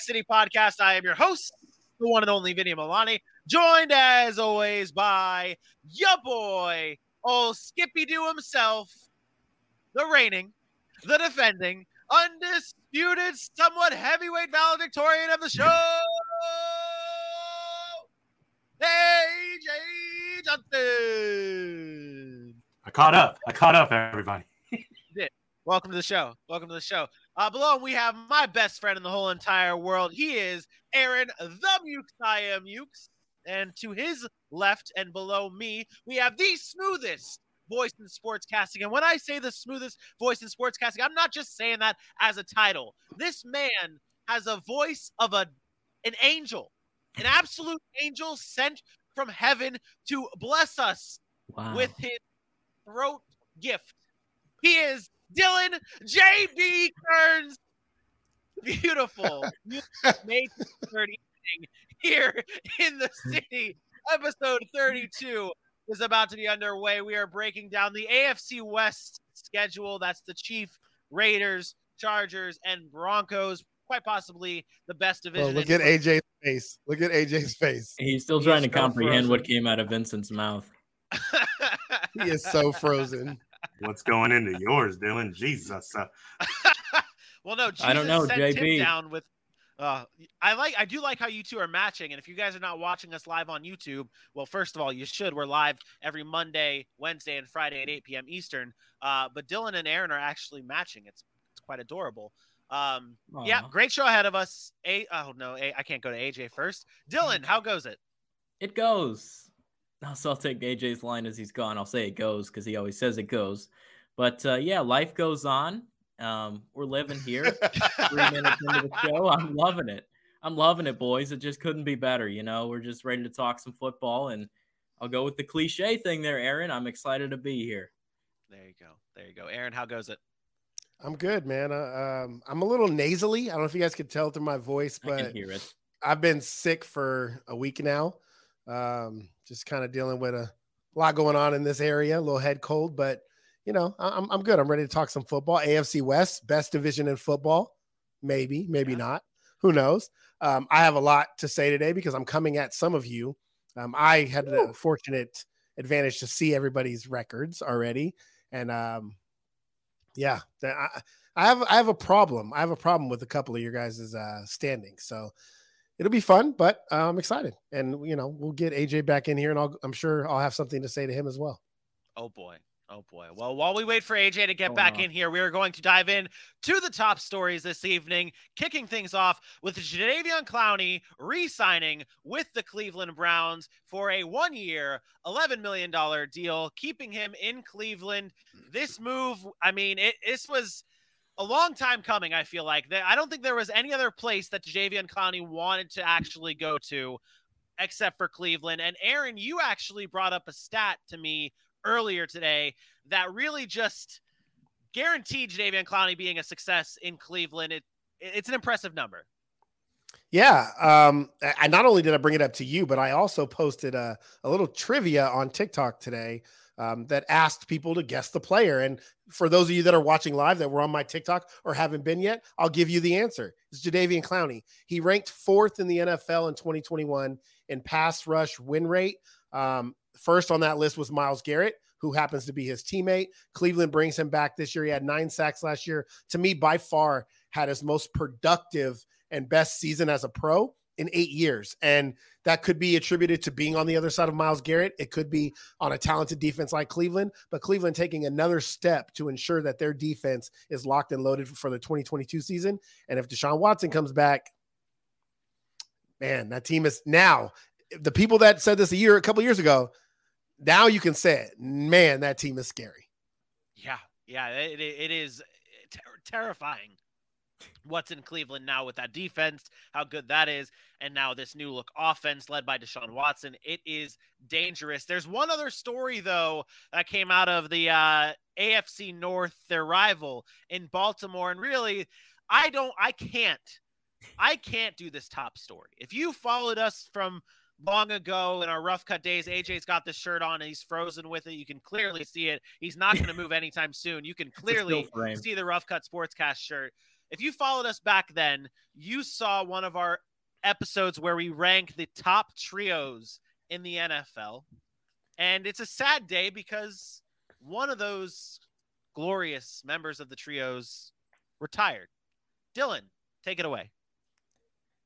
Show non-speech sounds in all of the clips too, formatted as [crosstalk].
Edition of the Sack City Podcast. I am your host, the one and only Vinny Milani, joined as always by your boy, old Skippy Doo himself, the reigning, the defending, undisputed, somewhat heavyweight valedictorian of the show, AJ Johnson. I caught up. I caught up, everybody. Welcome to the show. Welcome to the show. Uh, below him, we have my best friend in the whole entire world. He is Aaron the Mukes. I am Mukes. And to his left and below me, we have the smoothest voice in sports casting. And when I say the smoothest voice in sports casting, I'm not just saying that as a title. This man has a voice of a an angel, an absolute angel sent from heaven to bless us Wow. with his throat gift. He is Dylan JB Kearns. Beautiful. May 30 here in the city. Episode 32 is about to be underway. We are breaking down the AFC West schedule. That's the Chief, Raiders, Chargers, and Broncos. Quite possibly the best division. Well, look at AJ's face. Look at AJ's face. He's still trying is to so comprehend what came out of Vincent's mouth. [laughs] He is so frozen. What's going into yours, Dylan? Jesus. Uh, [laughs] well, no, Jesus I don't know, sent him JB. down with. Uh, I like. I do like how you two are matching. And if you guys are not watching us live on YouTube, well, first of all, you should. We're live every Monday, Wednesday, and Friday at 8 p.m. Eastern. Uh, but Dylan and Aaron are actually matching. It's it's quite adorable. Um, yeah, great show ahead of us. A oh no, A, I can't go to AJ first. Dylan, how goes it? It goes. No, so I'll take AJ's line as he's gone. I'll say it goes because he always says it goes. But uh, yeah, life goes on. Um, we're living here. Three [laughs] minutes into the show, I'm loving it. I'm loving it, boys. It just couldn't be better. You know, we're just ready to talk some football, and I'll go with the cliche thing there, Aaron. I'm excited to be here. There you go. There you go. Aaron, how goes it? I'm good, man. Uh, um, I'm a little nasally. I don't know if you guys could tell through my voice, I can but hear it. I've been sick for a week now. Um, just kind of dealing with a lot going on in this area, a little head cold, but you know, I'm I'm good. I'm ready to talk some football. AFC West, best division in football. Maybe, maybe Yeah. not. Who knows? Um, I have a lot to say today because I'm coming at some of you. Um, I had the fortunate advantage to see everybody's records already, and um, yeah, I, I have I have a problem. I have a problem with a couple of your guys' uh, standings. So it'll be fun, but uh, I'm excited, and you know we'll get AJ back in here, and I'll, I'm sure I'll have something to say to him as well. Oh boy. Oh boy. Well, while we wait for AJ to get Going back on. in here, we are going to dive in to the top stories this evening, kicking things off with Jadeveon Clowney re-signing with the Cleveland Browns for a one-year, $11 million deal, keeping him in Cleveland. This move, I mean, it this was a long time coming, I feel like. I don't think there was any other place that Jadeveon Clowney wanted to actually go to except for Cleveland. And Aaron, you actually brought up a stat to me earlier today that really just guaranteed Jadeveon Clowney being a success in Cleveland. It, it's an impressive number. Yeah. Um, I not only did I bring it up to you, but I also posted a, a little trivia on TikTok today um, that asked people to guess the player. And for those of you that are watching live that were on my TikTok or haven't been yet, I'll give you the answer. It's Jadeveon Clowney. He ranked fourth in the NFL in 2021 in pass rush win rate. Um, first on that list was Myles Garrett, who happens to be his teammate. Cleveland brings him back this year. He had nine sacks last year. To me, by far, had his most productive and best season as a pro in eight years. And that could be attributed to being on the other side of Myles Garrett. It could be on a talented defense like Cleveland, but Cleveland taking another step to ensure that their defense is locked and loaded for the 2022 season. And if Deshaun Watson comes back, man, that team is now the people that said this a year, a couple years ago. Now you can say it, man. That team is scary. Yeah, yeah, it, it is ter- terrifying. What's in Cleveland now with that defense, how good that is, and now this new look offense led by Deshaun Watson. It is dangerous. There's one other story, though, that came out of the uh, AFC North, their rival in Baltimore. And really, I don't, I can't, I can't do this top story. If you followed us from long ago in our rough cut days. AJ's got this shirt on and he's frozen with it. You can clearly see it. He's not going to move anytime soon. You can clearly see the rough cut sportscast shirt. If you followed us back then, you saw one of our episodes where we rank the top trios in the NFL. And it's a sad day because one of those glorious members of the trios retired. Dylan, take it away.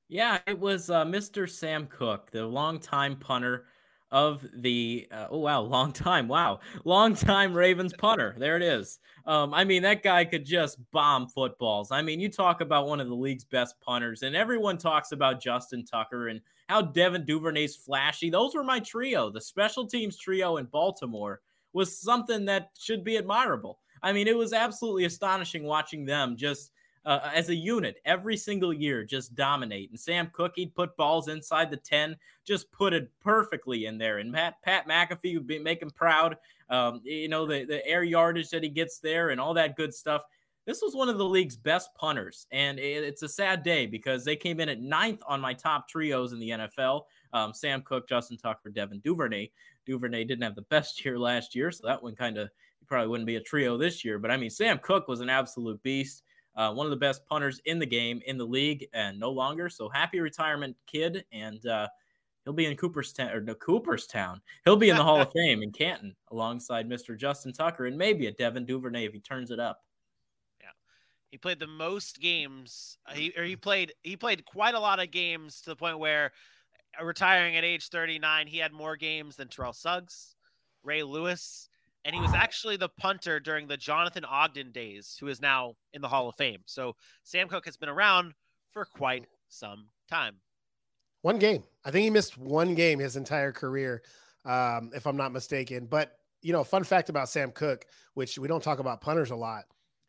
Yeah, it was uh, Mr. Sam Koch, the longtime punter of the uh, oh wow, long time, wow, long time Ravens punter. There it is. Um, I mean, that guy could just bomb footballs. I mean, you talk about one of the league's best punters, and everyone talks about Justin Tucker and how Devin Duvernay's flashy. Those were my trio. The special teams trio in Baltimore was something that should be admirable. I mean, it was absolutely astonishing watching them just uh, as a unit every single year, just dominate. And Sam Koch, he'd put balls inside the 10, just put it perfectly in there. And Pat, Pat McAfee would be, him proud. Um, you know, the, the air yardage that he gets there and all that good stuff. This was one of the league's best punters. And it, it's a sad day because they came in at ninth on my top trios in the NFL. Um, Sam Koch, Justin Tucker, Devin Duvernay. Duvernay didn't have the best [laughs] year last year, so that one kind of probably wouldn't be a trio this year. But I mean, Sam Koch was an absolute beast uh, one of the best punters in the game, in the league, and no longer. So happy retirement, kid. And uh, he'll be in Cooperstown or no, Cooperstown. He'll be in the Hall of [laughs] Fame in Canton alongside Mr. Justin Tucker and maybe a Devin Duvernay if he turns it up. Yeah, he played the most games. He or he played he played quite a lot of games to the point where uh, retiring at age 39, he had more games than Terrell Suggs, Ray Lewis, and he was actually the punter during the Jonathan Ogden days, who is now in the Hall of Fame. So Sam Koch has been around for quite some time. One game. I think he missed one game his entire career, um, if I'm not mistaken. But you know, fun fact about Sam Koch, which we don't talk about punters a lot,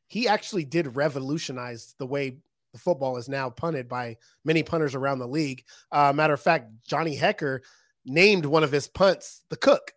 he actually did revolutionize the way the football is now punted by many punters around the league. Uh, matter of fact, Johnny Hekker named one of his punts the Koch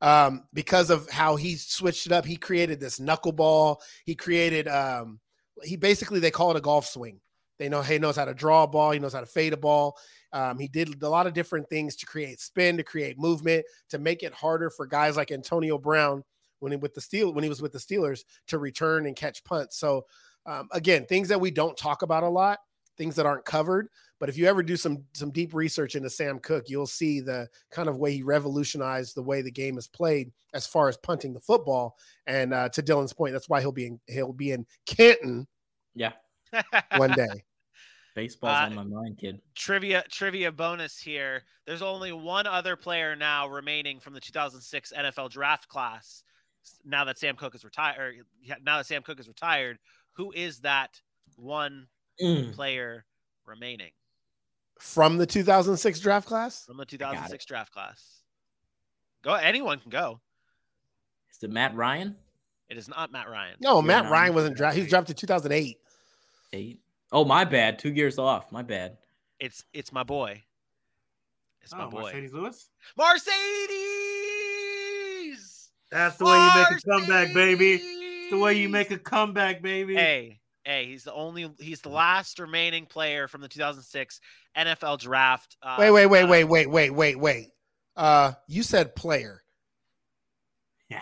um, because of how he switched it up. He created this knuckleball. He created, um, he basically, they call it a golf swing. They know he knows how to draw a ball. He knows how to fade a ball. Um, he did a lot of different things to create spin, to create movement, to make it harder for guys like Antonio Brown when he with the steel when he was with the Steelers to return and catch punts. So um, again, things that we don't talk about a lot, things that aren't covered. But if you ever do some some deep research into Sam Koch, you'll see the kind of way he revolutionized the way the game is played as far as punting the football. And uh, to Dylan's point, that's why he'll be in he'll be in Canton. Yeah, one day. [laughs] Baseball's uh, on my mind, kid. Trivia trivia bonus here. There's only one other player now remaining from the 2006 NFL draft class. Now that Sam Koch is retired, now that Sam Koch is retired, who is that one mm. player remaining? From the 2006 draft class? From the 2006 draft class. Go. Anyone can go. Is it Matt Ryan? It is not Matt Ryan. No, Matt Ryan wasn't drafted. He was drafted 2008. Eight. Oh, my bad. Two years off. My bad. It's it's my boy. It's oh, my boy. Marcedes Lewis. Mercedes. That's the way you make a comeback, baby. It's the way you make a comeback, baby. Hey, hey, he's the only, he's the last remaining player from the 2006 NFL draft. Uh, wait, wait, wait, uh, wait, wait, wait, wait, wait. Uh, you said player. [laughs]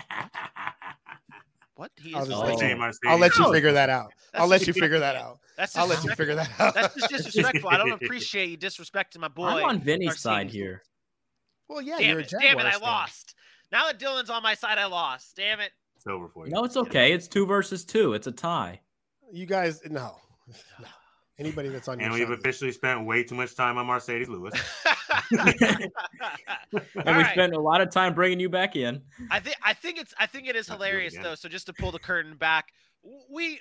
what? He I'll, let you, I'll let you figure that out. I'll let you figure that out. That's I'll let you figure that out. That's just disrespectful. I don't [laughs] appreciate you disrespecting my boy. I'm on Vinny's side here. Well, yeah, damn you're it, a damn it, I lost. Now that Dylan's on my side, I lost. Damn it. It's over for you. No, it's okay. It's two versus two. It's a tie. You guys, no. [sighs] no. Anybody that's on And your we've side. officially spent way too much time on Marcedes Lewis. [laughs] [laughs] And All we right. spent a lot of time bringing you back in. I think I think it's I think it is Not hilarious though. So just to pull the curtain back, we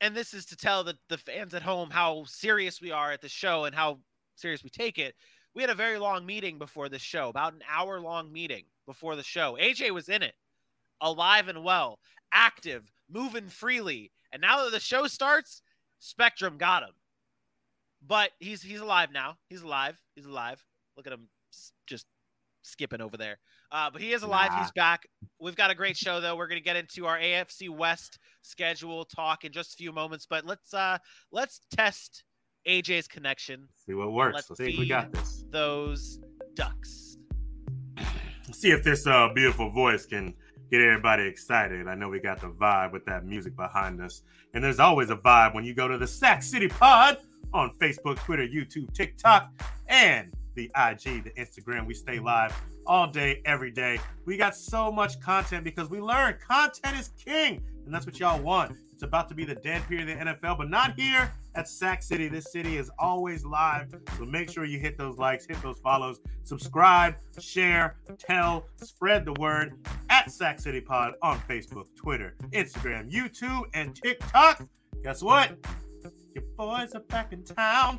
and this is to tell the, the fans at home how serious we are at the show and how serious we take it. We had a very long meeting before the show, about an hour long meeting before the show. AJ was in it, alive and well, active, moving freely. And now that the show starts, Spectrum got him. But he's he's alive now. He's alive. He's alive. Look at him just skipping over there. Uh, but he is alive. Nah. He's back. We've got a great show though. We're going to get into our AFC West schedule talk in just a few moments, but let's uh let's test AJ's connection. see what works. Let's Let's see if we got this. Those ducks. see if this uh, beautiful voice can get everybody excited. I know we got the vibe with that music behind us. And there's always a vibe when you go to the Sack City Pod on Facebook, Twitter, YouTube, TikTok, and the IG, the Instagram. We stay live all day, every day. We got so much content because we learn content is king. And that's what y'all want. About to be the dead period of the NFL, but not here at Sack City. This city is always live. So make sure you hit those likes, hit those follows, subscribe, share, tell, spread the word at Sack City Pod on Facebook, Twitter, Instagram, YouTube, and TikTok. Guess what? Your boys are back in town.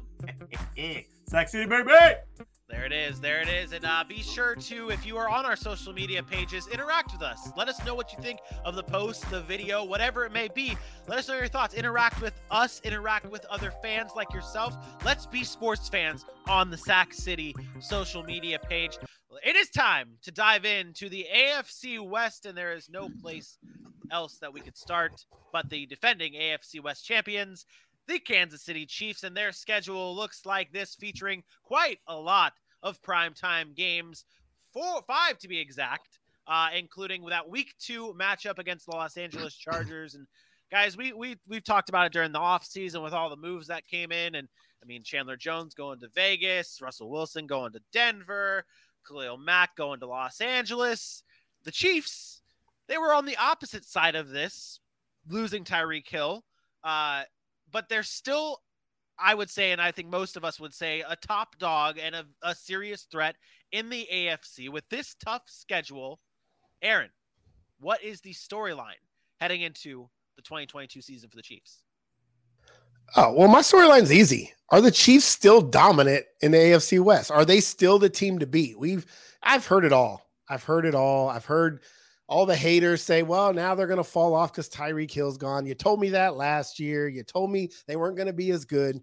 [laughs] Sack City, baby. There it is. There it is. And uh, be sure to, if you are on our social media pages, interact with us. Let us know what you think of the post, the video, whatever it may be. Let us know your thoughts. Interact with us. Interact with other fans like yourself. Let's be sports fans on the Sack City social media page. It is time to dive into the AFC West, and there is no place else that we could start but the defending AFC West champions, the Kansas City Chiefs, and their schedule looks like this, featuring quite a lot of primetime games, four, five to be exact, uh, including that Week Two matchup against the Los Angeles [coughs] Chargers. And guys, we we we've talked about it during the offseason with all the moves that came in, and I mean Chandler Jones going to Vegas, Russell Wilson going to Denver, Khalil Mack going to Los Angeles. The Chiefs, they were on the opposite side of this, losing Tyreek Hill. Uh, but they're still, I would say, and I think most of us would say, a top dog and a, a serious threat in the AFC with this tough schedule. Aaron, what is the storyline heading into the 2022 season for the Chiefs? Oh, well, my storyline's easy. Are the Chiefs still dominant in the AFC West? Are they still the team to beat? We've I've heard it all. I've heard it all. I've heard all the haters say, well, now they're going to fall off because Tyreek Hill's gone. You told me that last year. You told me they weren't going to be as good.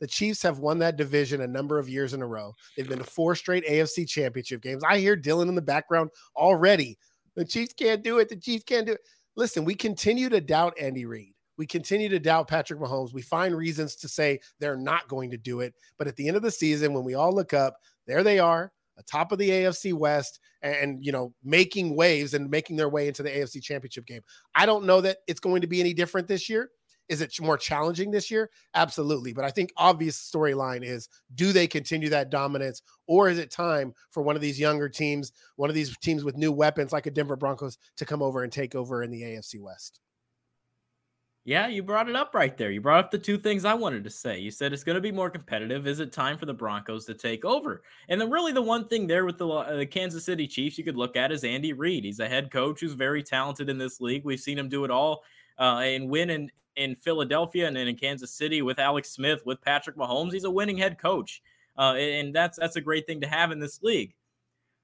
The Chiefs have won that division a number of years in a row. They've been to four straight AFC championship games. I hear Dylan in the background already. The Chiefs can't do it. The Chiefs can't do it. Listen, we continue to doubt Andy Reid. We continue to doubt Patrick Mahomes. We find reasons to say they're not going to do it. But at the end of the season, when we all look up, there they are, atop of the AFC West, and you know, making waves and making their way into the AFC Championship game. I don't know that it's going to be any different this year. Is it more challenging this year? Absolutely. But I think obvious storyline is do they continue that dominance or is it time for one of these younger teams, one of these teams with new weapons like a Denver Broncos to come over and take over in the AFC West? Yeah, you brought it up right there. You brought up the two things I wanted to say. You said it's going to be more competitive. Is it time for the Broncos to take over? And then, really, the one thing there with the, uh, the Kansas City Chiefs you could look at is Andy Reid. He's a head coach who's very talented in this league. We've seen him do it all uh, and win in, in Philadelphia and then in Kansas City with Alex Smith, with Patrick Mahomes. He's a winning head coach, uh, and that's that's a great thing to have in this league.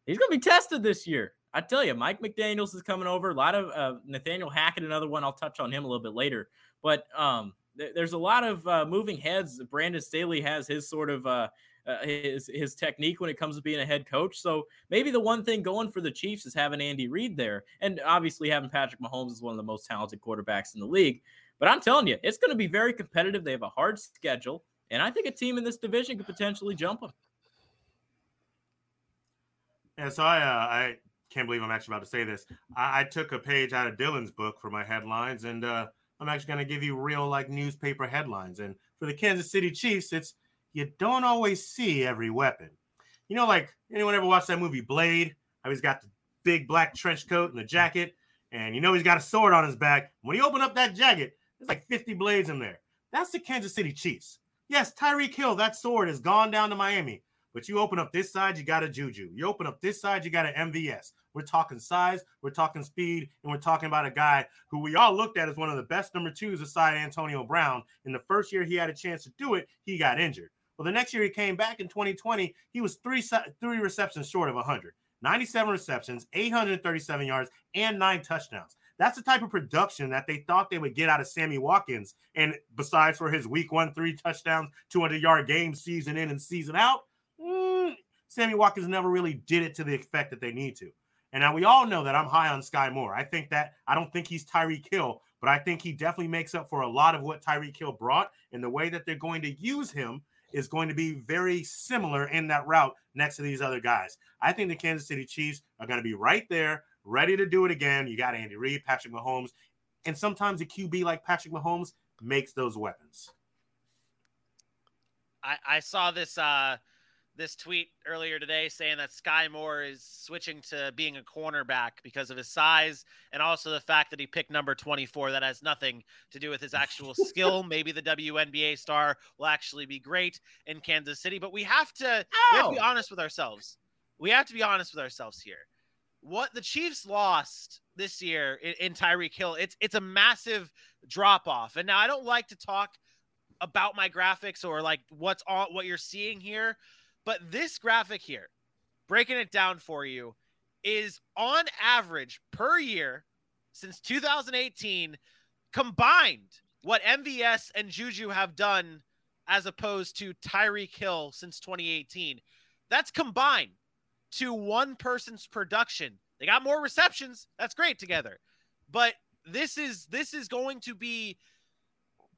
He's going to be tested this year. I tell you, Mike McDaniels is coming over. A lot of uh, Nathaniel Hackett, another one. I'll touch on him a little bit later. But um, th- there's a lot of uh, moving heads. Brandon Staley has his sort of uh, uh, his his technique when it comes to being a head coach. So maybe the one thing going for the Chiefs is having Andy Reid there, and obviously having Patrick Mahomes is one of the most talented quarterbacks in the league. But I'm telling you, it's going to be very competitive. They have a hard schedule, and I think a team in this division could potentially jump them. Yeah, so I uh, I can't believe I'm actually about to say this. I, I took a page out of Dylan's book for my headlines, and uh, I'm actually going to give you real like newspaper headlines. And for the Kansas City Chiefs, it's you don't always see every weapon. You know, like anyone ever watched that movie Blade? How he's got the big black trench coat and the jacket, and you know he's got a sword on his back. When he open up that jacket, there's like 50 blades in there. That's the Kansas City Chiefs. Yes, Tyreek Hill, that sword has gone down to Miami. But you open up this side, you got a Juju. You open up this side, you got an MVS. We're talking size, we're talking speed, and we're talking about a guy who we all looked at as one of the best number twos aside Antonio Brown. In the first year he had a chance to do it, he got injured. Well, the next year he came back in 2020, he was three three receptions short of 100. 97 receptions, 837 yards, and nine touchdowns. That's the type of production that they thought they would get out of Sammy Watkins. And besides for his week one, three touchdowns, 200 yard game season in and season out, mm, Sammy Watkins never really did it to the effect that they need to. And now we all know that I'm high on Sky Moore. I think that I don't think he's Tyreek Hill, but I think he definitely makes up for a lot of what Tyreek Hill brought. And the way that they're going to use him is going to be very similar in that route next to these other guys. I think the Kansas City Chiefs are going to be right there, ready to do it again. You got Andy Reid, Patrick Mahomes, and sometimes a QB like Patrick Mahomes makes those weapons. I, I saw this uh, this tweet earlier today saying that Sky Moore is switching to being a cornerback because of his size and also the fact that he picked number 24. That has nothing to do with his actual [laughs] skill. Maybe the WNBA star will actually be great in Kansas City, but we have to, we have to be honest with ourselves. We have to be honest with ourselves here. What the Chiefs lost this year in, in Tyreek Hill, it's it's a massive drop off. And now I don't like to talk about my graphics or like what's on what you're seeing here but this graphic here, breaking it down for you, is on average per year since 2018 combined what MVS and Juju have done as opposed to Tyreek Hill since 2018. That's combined to one person's production. They got more receptions. That's great together. But this is this is going to be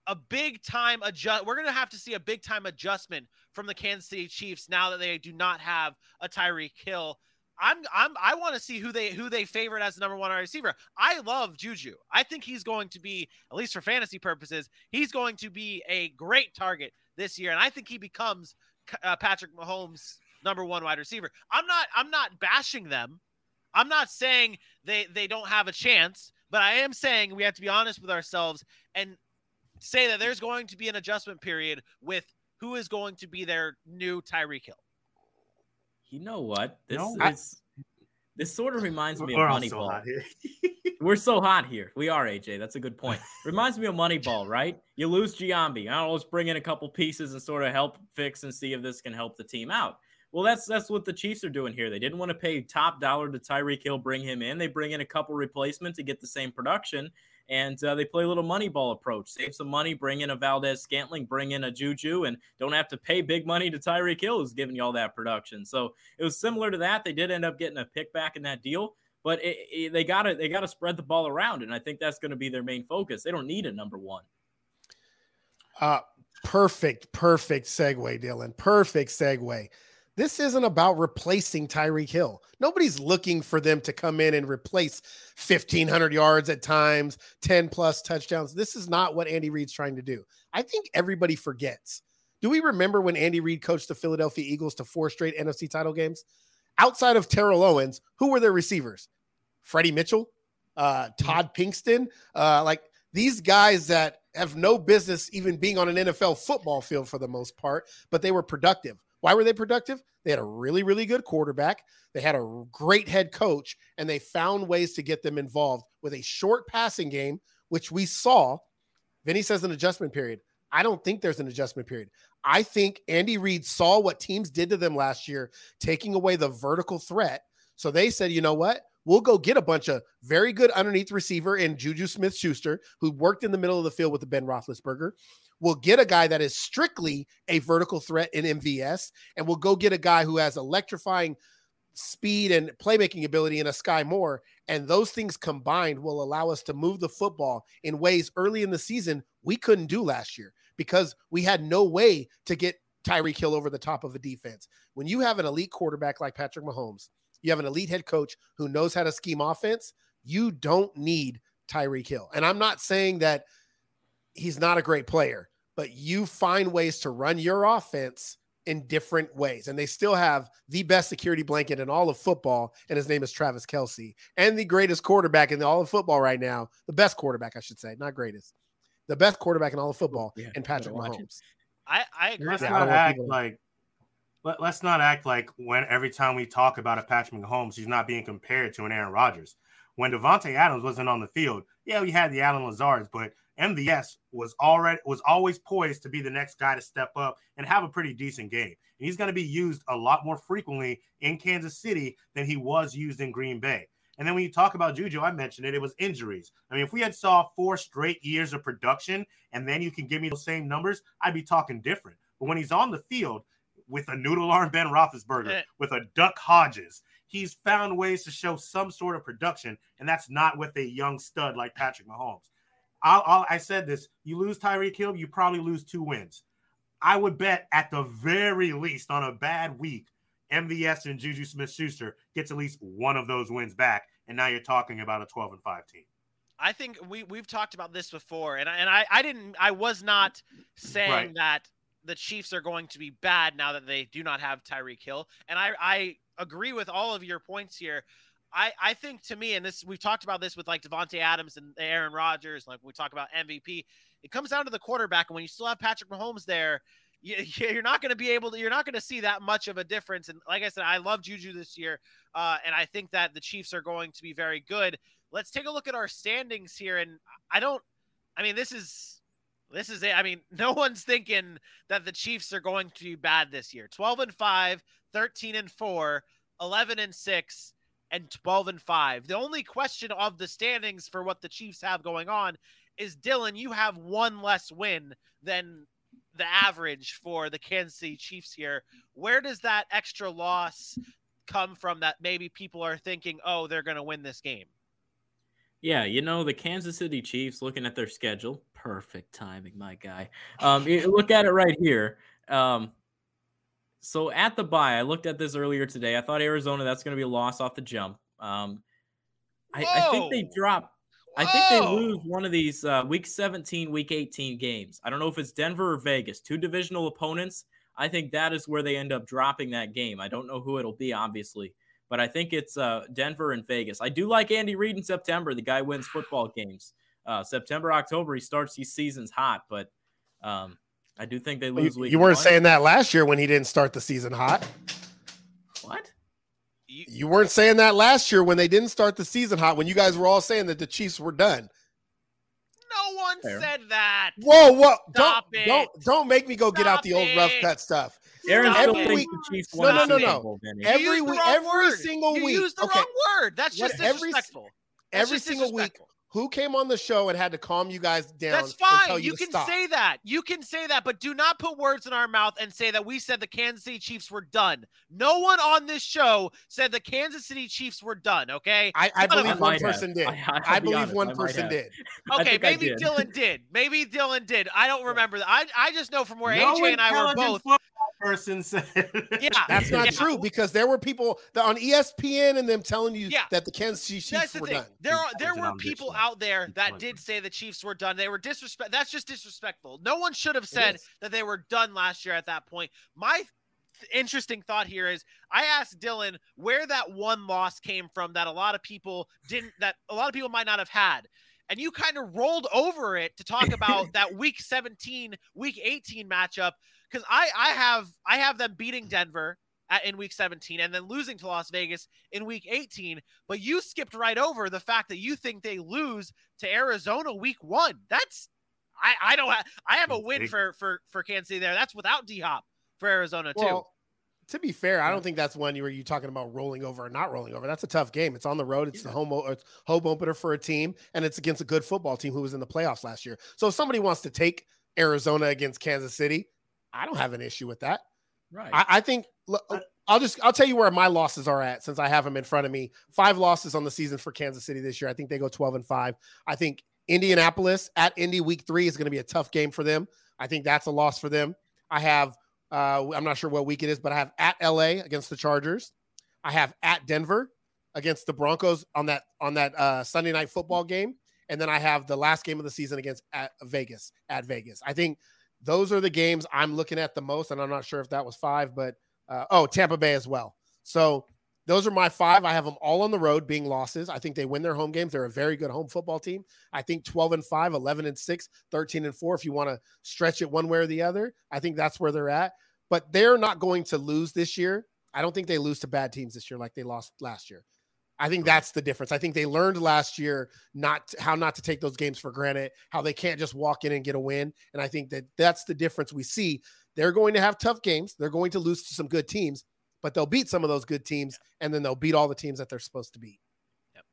a big time adjust. We're going to have to see a big time adjustment from the Kansas City Chiefs now that they do not have a Tyreek Hill. I'm I'm I want to see who they who they favorite as the number one receiver. I love Juju. I think he's going to be at least for fantasy purposes, he's going to be a great target this year, and I think he becomes uh, Patrick Mahomes' number one wide receiver. I'm not I'm not bashing them. I'm not saying they they don't have a chance, but I am saying we have to be honest with ourselves and say that there's going to be an adjustment period with who is going to be their new Tyreek Hill. You know what? This no, is I, this sort of reminds me of Moneyball. [laughs] We're so hot here. We are AJ. That's a good point. reminds me of Moneyball, [laughs] right? You lose Giambi. I'll let's bring in a couple pieces and sort of help fix and see if this can help the team out. Well, that's that's what the Chiefs are doing here. They didn't want to pay top dollar to Tyreek Hill, bring him in. They bring in a couple replacements to get the same production, and uh, they play a little money ball approach. Save some money, bring in a Valdes-Scantling, bring in a Juju, and don't have to pay big money to Tyreek Hill, who's giving you all that production. So it was similar to that. They did end up getting a pick back in that deal, but it, it, they got to they got to spread the ball around, and I think that's going to be their main focus. They don't need a number one. Uh, perfect, perfect segue, Dylan. Perfect segue. This isn't about replacing Tyreek Hill. Nobody's looking for them to come in and replace 1,500 yards at times, 10 plus touchdowns. This is not what Andy Reid's trying to do. I think everybody forgets. Do we remember when Andy Reid coached the Philadelphia Eagles to four straight NFC title games? Outside of Terrell Owens, who were their receivers? Freddie Mitchell, uh, Todd Pinkston, uh, like these guys that have no business even being on an NFL football field for the most part, but they were productive. Why were they productive? They had a really, really good quarterback. They had a great head coach, and they found ways to get them involved with a short passing game, which we saw. Vinny says an adjustment period. I don't think there's an adjustment period. I think Andy Reid saw what teams did to them last year, taking away the vertical threat. So they said, you know what? We'll go get a bunch of very good underneath receiver in Juju Smith Schuster, who worked in the middle of the field with the Ben Roethlisberger. We'll get a guy that is strictly a vertical threat in MVS, and we'll go get a guy who has electrifying speed and playmaking ability in a Sky Moore. And those things combined will allow us to move the football in ways early in the season we couldn't do last year because we had no way to get Tyreek Hill over the top of a defense. When you have an elite quarterback like Patrick Mahomes, you have an elite head coach who knows how to scheme offense, you don't need Tyreek Hill. And I'm not saying that he's not a great player, but you find ways to run your offense in different ways. And they still have the best security blanket in all of football, and his name is Travis Kelce and the greatest quarterback in all of football right now, the best quarterback, I should say, not greatest, the best quarterback in all of football, yeah, and Patrick Mahomes. I I agree. Let's with Yeah, I not don't act like let, let's not act like when every time we talk about a Patrick Mahomes, he's not being compared to an Aaron Rodgers. When Davante Adams wasn't on the field, yeah, we had the Allen Lazards, but MVS was already was always poised to be the next guy to step up and have a pretty decent game. And he's going to be used a lot more frequently in Kansas City than he was used in Green Bay. And then when you talk about Juju, I mentioned it, it was injuries. I mean, if we had saw four straight years of production and then you can give me those same numbers, I'd be talking different. But when he's on the field with a noodle arm Ben Roethlisberger, Eh. with a Duck Hodges, he's found ways to show some sort of production, and that's not with a young stud like Patrick Mahomes. I'll, I'll, I said this: you lose Tyreek Hill, you probably lose two wins. I would bet at the very least on a bad week, MVS and Juju Smith-Schuster gets at least one of those wins back, and now you're talking about a 12 and five team. I think we we've talked about this before, and I, and I I didn't I was not saying Right. that the Chiefs are going to be bad now that they do not have Tyreek Hill, and I I agree with all of your points here. I I think to me, and this we've talked about this with like Davante Adams and Aaron Rodgers, like we talk about MVP, it comes down to the quarterback, and when you still have Patrick Mahomes there. You, [laughs] you're not going to be able to. You're not going to see that much of a difference. And like I said, I love Juju this year, uh, and I think that the Chiefs are going to be very good let's take a look at our standings here and i don't i mean this is this is it. I mean no one's thinking that the chiefs are going to be bad this year. 12 and 5 13 and 4 11 and 6 and 12 and 5 the only question of the standings for what the chiefs have going on is dylan you have one less win than the average for the kansas city chiefs here. Where does that extra loss come from that maybe people are thinking oh they're going to win this game Yeah, you know, the Kansas City Chiefs looking at their schedule, perfect timing, my guy. Um, look at it right here. Um, so at the bye, I looked at this earlier today. I thought Arizona, that's going to be a loss off the jump. Um, I, I think they Whoa. drop. I think they Whoa. lose one of these uh, week 17, week 18 games. I don't know if it's Denver or Vegas, two divisional opponents. I think that is where they end up dropping that game. I don't know who it'll be, obviously, but I think it's uh, Denver and Vegas. I do like Andy Reid in September. The guy wins football games. Uh, September, October, he starts these seasons hot, but um, I do think they You, lose. week you weren't one. saying that last year when he didn't start the season hot. what? You, You weren't saying that last year when they didn't start the season hot. When you guys were all saying that the Chiefs were done. no one Fair. said that. Whoa, whoa! Don't it. don't don't make me go get out the old rough cut stuff. Aaron Stop still thinks week- the Chiefs No, won no, the no, no. Bowl, Vinny. You Every week- every word. single you week. You used the Okay. wrong word. That's What, just every- disrespectful. That's Every just single week, who came on the show and had to calm you guys down? That's fine. you, You can stop? say that. You can say that, but do not put words in our mouth and say that we said the Kansas City Chiefs were done. No one on this show said the Kansas City Chiefs were done. Okay. I, I believe one might have. person did. I- I'll I be believe honest, one I person did. Okay, maybe did. Dylan did. Maybe Dylan did. I don't remember that. I I just know from where No AJ and I were intelligent both. Football person said. Yeah. [laughs] That's not Yeah. true because there were people that on ESPN and them telling you Yeah. that the Kansas City That's Chiefs the were thing. done. There are there were people out there that did say the Chiefs were done. They were disrespect. That's just disrespectful. No one should have said that they were done last year at that point. My th- interesting thought here is I asked Dylan where that one loss came from that a lot of people didn't that a lot of people might not have had. And you kind of rolled over it to talk about [laughs] that week 17, week 18 matchup because I I have I have them beating Denver at, in week 17 and then losing to Las Vegas in week 18 but you skipped right over the fact that you think they lose to Arizona week one. That's I I don't have I have a win for for for Kansas City there. That's without D Hop for Arizona too. Well, to be fair, I don't think that's one where you're talking about rolling over or not rolling over. That's a tough game. It's on the road. It's the home it's home opener for a team, and it's against a good football team who was in the playoffs last year. So if somebody wants to take Arizona against Kansas City, I don't have an issue with that. Right. I, I think look, I'll just I'll tell you where my losses are at since I have them in front of me. Five losses on the season for Kansas City this year. I think they go 12 and 5. I think Indianapolis at Indy week 3 is going to be a tough game for them. I think that's a loss for them. I have uh I'm not sure what week it is, but I have at LA against the Chargers. I have at Denver against the Broncos on that on that uh Sunday night football game and then I have the last game of the season against at Vegas at Vegas. I think those are the games I'm looking at the most, and I'm not sure if that was five, but uh, oh, Tampa Bay as well. So those are my five. I have them all on the road being losses. I think they win their home games. They're a very good home football team. I think 12 and 5, 11 and 6, 13 and 4, if you want to stretch it one way or the other. I think that's where they're at. But they're not going to lose this year. I don't think they lose to bad teams this year like they lost last year. I think that's the difference. I think they learned last year not how not to take those games for granted, how they can't just walk in and get a win. And I think that that's the difference we see. They're going to have tough games. They're going to lose to some good teams, but they'll beat some of those good teams, and then they'll beat all the teams that they're supposed to beat. Yep.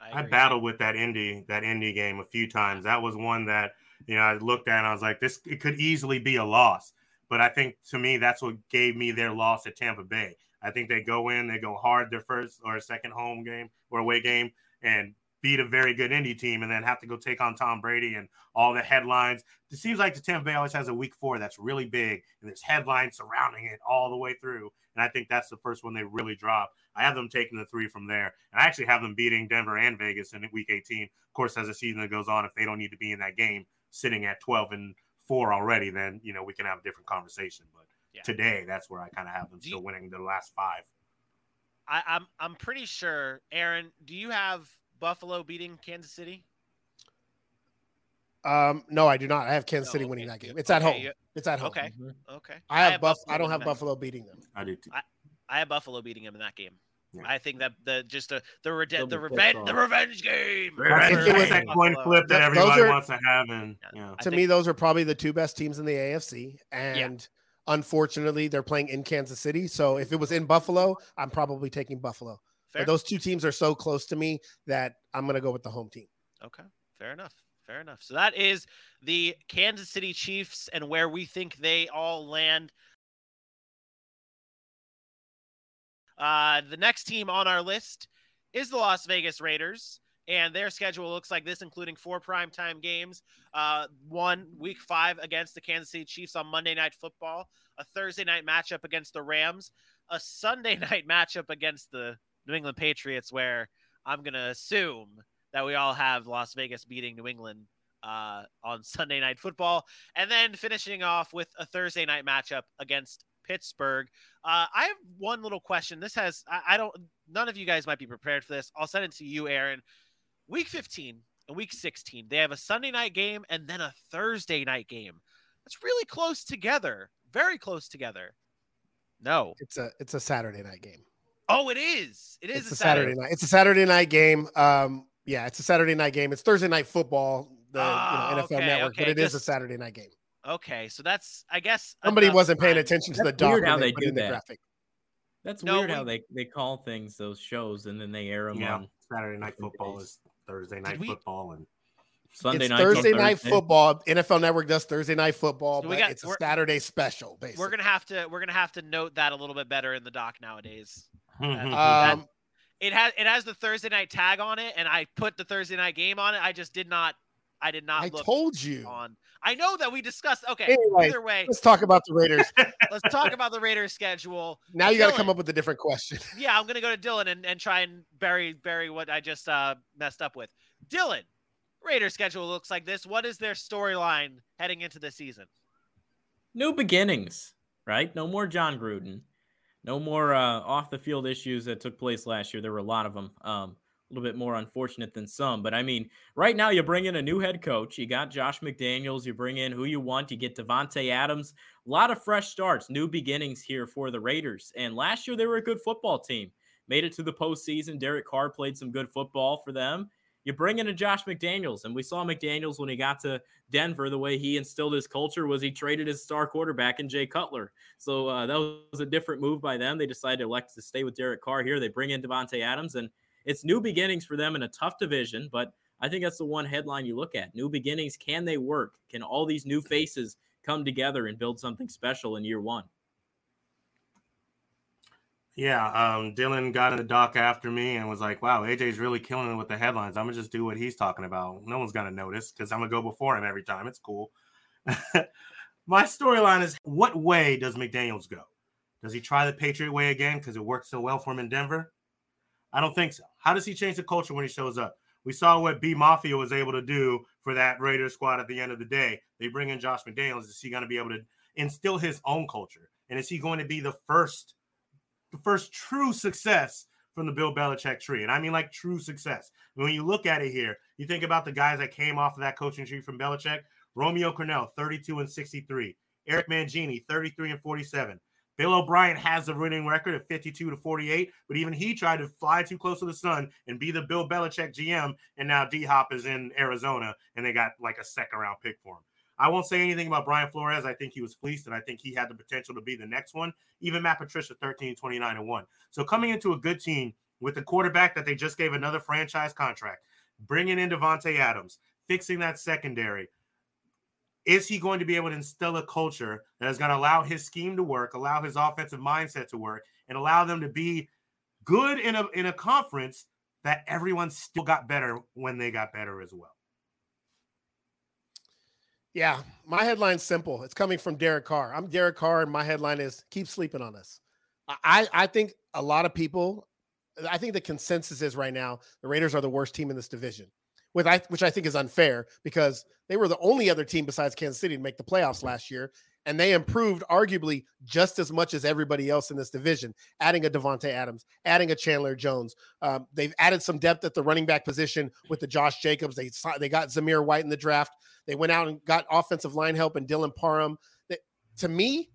I, I battled with that Indy that Indy game a few times. That was one that you know I looked at and I was like, this it could easily be a loss. But I think to me that's what gave me their loss at Tampa Bay. I think they go in, they go hard their first or second home game or away game and beat a very good indie team and then have to go take on Tom Brady and all the headlines. It seems like the Tampa Bay always has a week four that's really big and there's headlines surrounding it all the way through. And I think that's the first one they really drop. I have them taking the three from there. And I actually have them beating Denver and Vegas in week 18. Of course, as the season goes on, if they don't need to be in that game sitting at 12 and four already, then, you know, we can have a different conversation. But yeah. today, that's where I kind of have them still winning the last five. I, I'm I'm pretty sure, Aaron. Do you have Buffalo beating Kansas City? Um, no, I do not. I have Kansas City okay. winning that game. It's okay. at home. It's at home. Okay. Mm-hmm. Okay. I have, I have Buff. I don't have Buffalo beating them. I do too. I, I have Buffalo beating them in that game. Yeah. I think that the just the the, rede- the revenge the revenge game. If it was that coin flip that everybody are, wants to have, and yeah. to me, those are probably the two best teams in the AFC, and Unfortunately, they're playing in Kansas City. So if it was in Buffalo, I'm probably taking Buffalo. But those two teams are so close to me that I'm going to go with the home team. Okay. Fair enough. Fair enough. So that is the Kansas City Chiefs and where we think they all land. Uh, the next team on our list is the Las Vegas Raiders and their schedule looks like this, including four primetime games. Uh, one week five against the Kansas City Chiefs on Monday Night Football, a Thursday night matchup against the Rams, a Sunday [laughs] night matchup against the New England Patriots, where I'm going to assume that we all have Las Vegas beating New England uh, on Sunday Night Football, and then finishing off with a Thursday night matchup against Pittsburgh. Uh, I have one little question. This has I, I, don't. None of you guys might be prepared for this. I'll send it to you, Aaron week 15 and week 16, they have a Sunday night game and then a Thursday night game. That's really close together. Very close together. No. It's a it's a Saturday night game. Oh, it is. It is it's a, Saturday. Saturday night. It's a Saturday night game. Um, yeah, it's a Saturday night game. It's Thursday night football, the oh, you know, ah, NFL okay, Network, okay. but it Just, is a Saturday night game. Okay, so that's I guess somebody wasn't paying attention to the doc how they, they do that. graphic. That's no, weird we, how they, they call things those shows and then they air them yeah. on Saturday night football is Thursday night we, football and Sunday night. Thursday night Thursday. football. NFL Network does Thursday night football, so but got, it's a Saturday special. Basically, we're gonna have to we're gonna have to note that a little bit better in the doc nowadays. um, it has it has the Thursday night tag on it, and I put the Thursday night game on it. I just did not. I did not. I told you on. I know that we discussed. Okay. Anyway, either way, let's talk about the Raiders. [laughs] let's talk about the Raiders schedule. Now you got to come up with a different question. [laughs] yeah, I'm gonna go to Dylan and, and try and bury bury what I just uh, messed up with. Dylan, Raiders schedule looks like this. What is their storyline heading into the season? New beginnings, right? No more Jon Gruden. No more uh, off the field issues that took place last year. There were a lot of them. Um, a little bit more unfortunate than some. But I mean, right now you bring in a new head coach. You got Josh McDaniels. You bring in who you want. You get Davante Adams. A lot of fresh starts, new beginnings here for the Raiders. And last year they were a good football team. Made it to the postseason. Derek Carr played some good football for them. You bring in a Josh McDaniels, and we saw McDaniels when he got to Denver. The way he instilled his culture was he traded his star quarterback in Jay Cutler. So uh, that was a different move by them. They decided to elect to stay with Derek Carr here. They bring in Davante Adams, and it's new beginnings for them in a tough division, but I think that's the one headline you look at. New beginnings, can they work? Can all these new faces come together and build something special in year one? Yeah, um, Dylan got in the dock after me and was like, "Wow, AJ's really killing it with the headlines. I'm gonna just do what he's talking about. No one's gonna notice because I'm gonna go before him every time. It's cool." [laughs] My storyline is: What way does McDaniel's go? Does he try the Patriot way again because it worked so well for him in Denver? I don't think so. How does he change the culture when he shows up? We saw what B Mafia was able to do for that Raiders squad at the end of the day. They bring in Josh McDaniels. Is he going to be able to instill his own culture? And is he going to be the first the first true success from the Bill Belichick tree. And I mean like true success. When you look at it here, you think about the guys that came off of that coaching tree from Belichick. Romeo Crennel, 32 and 63. Eric Mangini, 33 and 47. Bill O'Brien has the winning record of 52 to 48, but even he tried to fly too close to the sun and be the Bill Belichick GM. And now D Hop is in Arizona and they got like a second round pick for him. I won't say anything about Brian Flores. I think he was fleeced and I think he had the potential to be the next one. Even Matt Patricia, 13, 29 and 1. So coming into a good team with the quarterback that they just gave another franchise contract, bringing in Davante Adams, fixing that secondary, is he going to be able to instill a culture that is going to allow his scheme to work, allow his offensive mindset to work, and allow them to be good in a in a conference that everyone still got better when they got better as well? Yeah, my headline's simple. It's coming from Derek Carr. I'm Derek Carr, and my headline is "Keep sleeping on us." I I think a lot of people, I think the consensus is right now the Raiders are the worst team in this division with I, which I think is unfair because they were the only other team besides Kansas City to make the playoffs last year, and they improved arguably just as much as everybody else in this division. Adding a Davante Adams, adding a Chandler Jones, um, they've added some depth at the running back position with the Josh Jacobs. They they got Zamir White in the draft. They went out and got offensive line help and Dylan Parham. That, to me,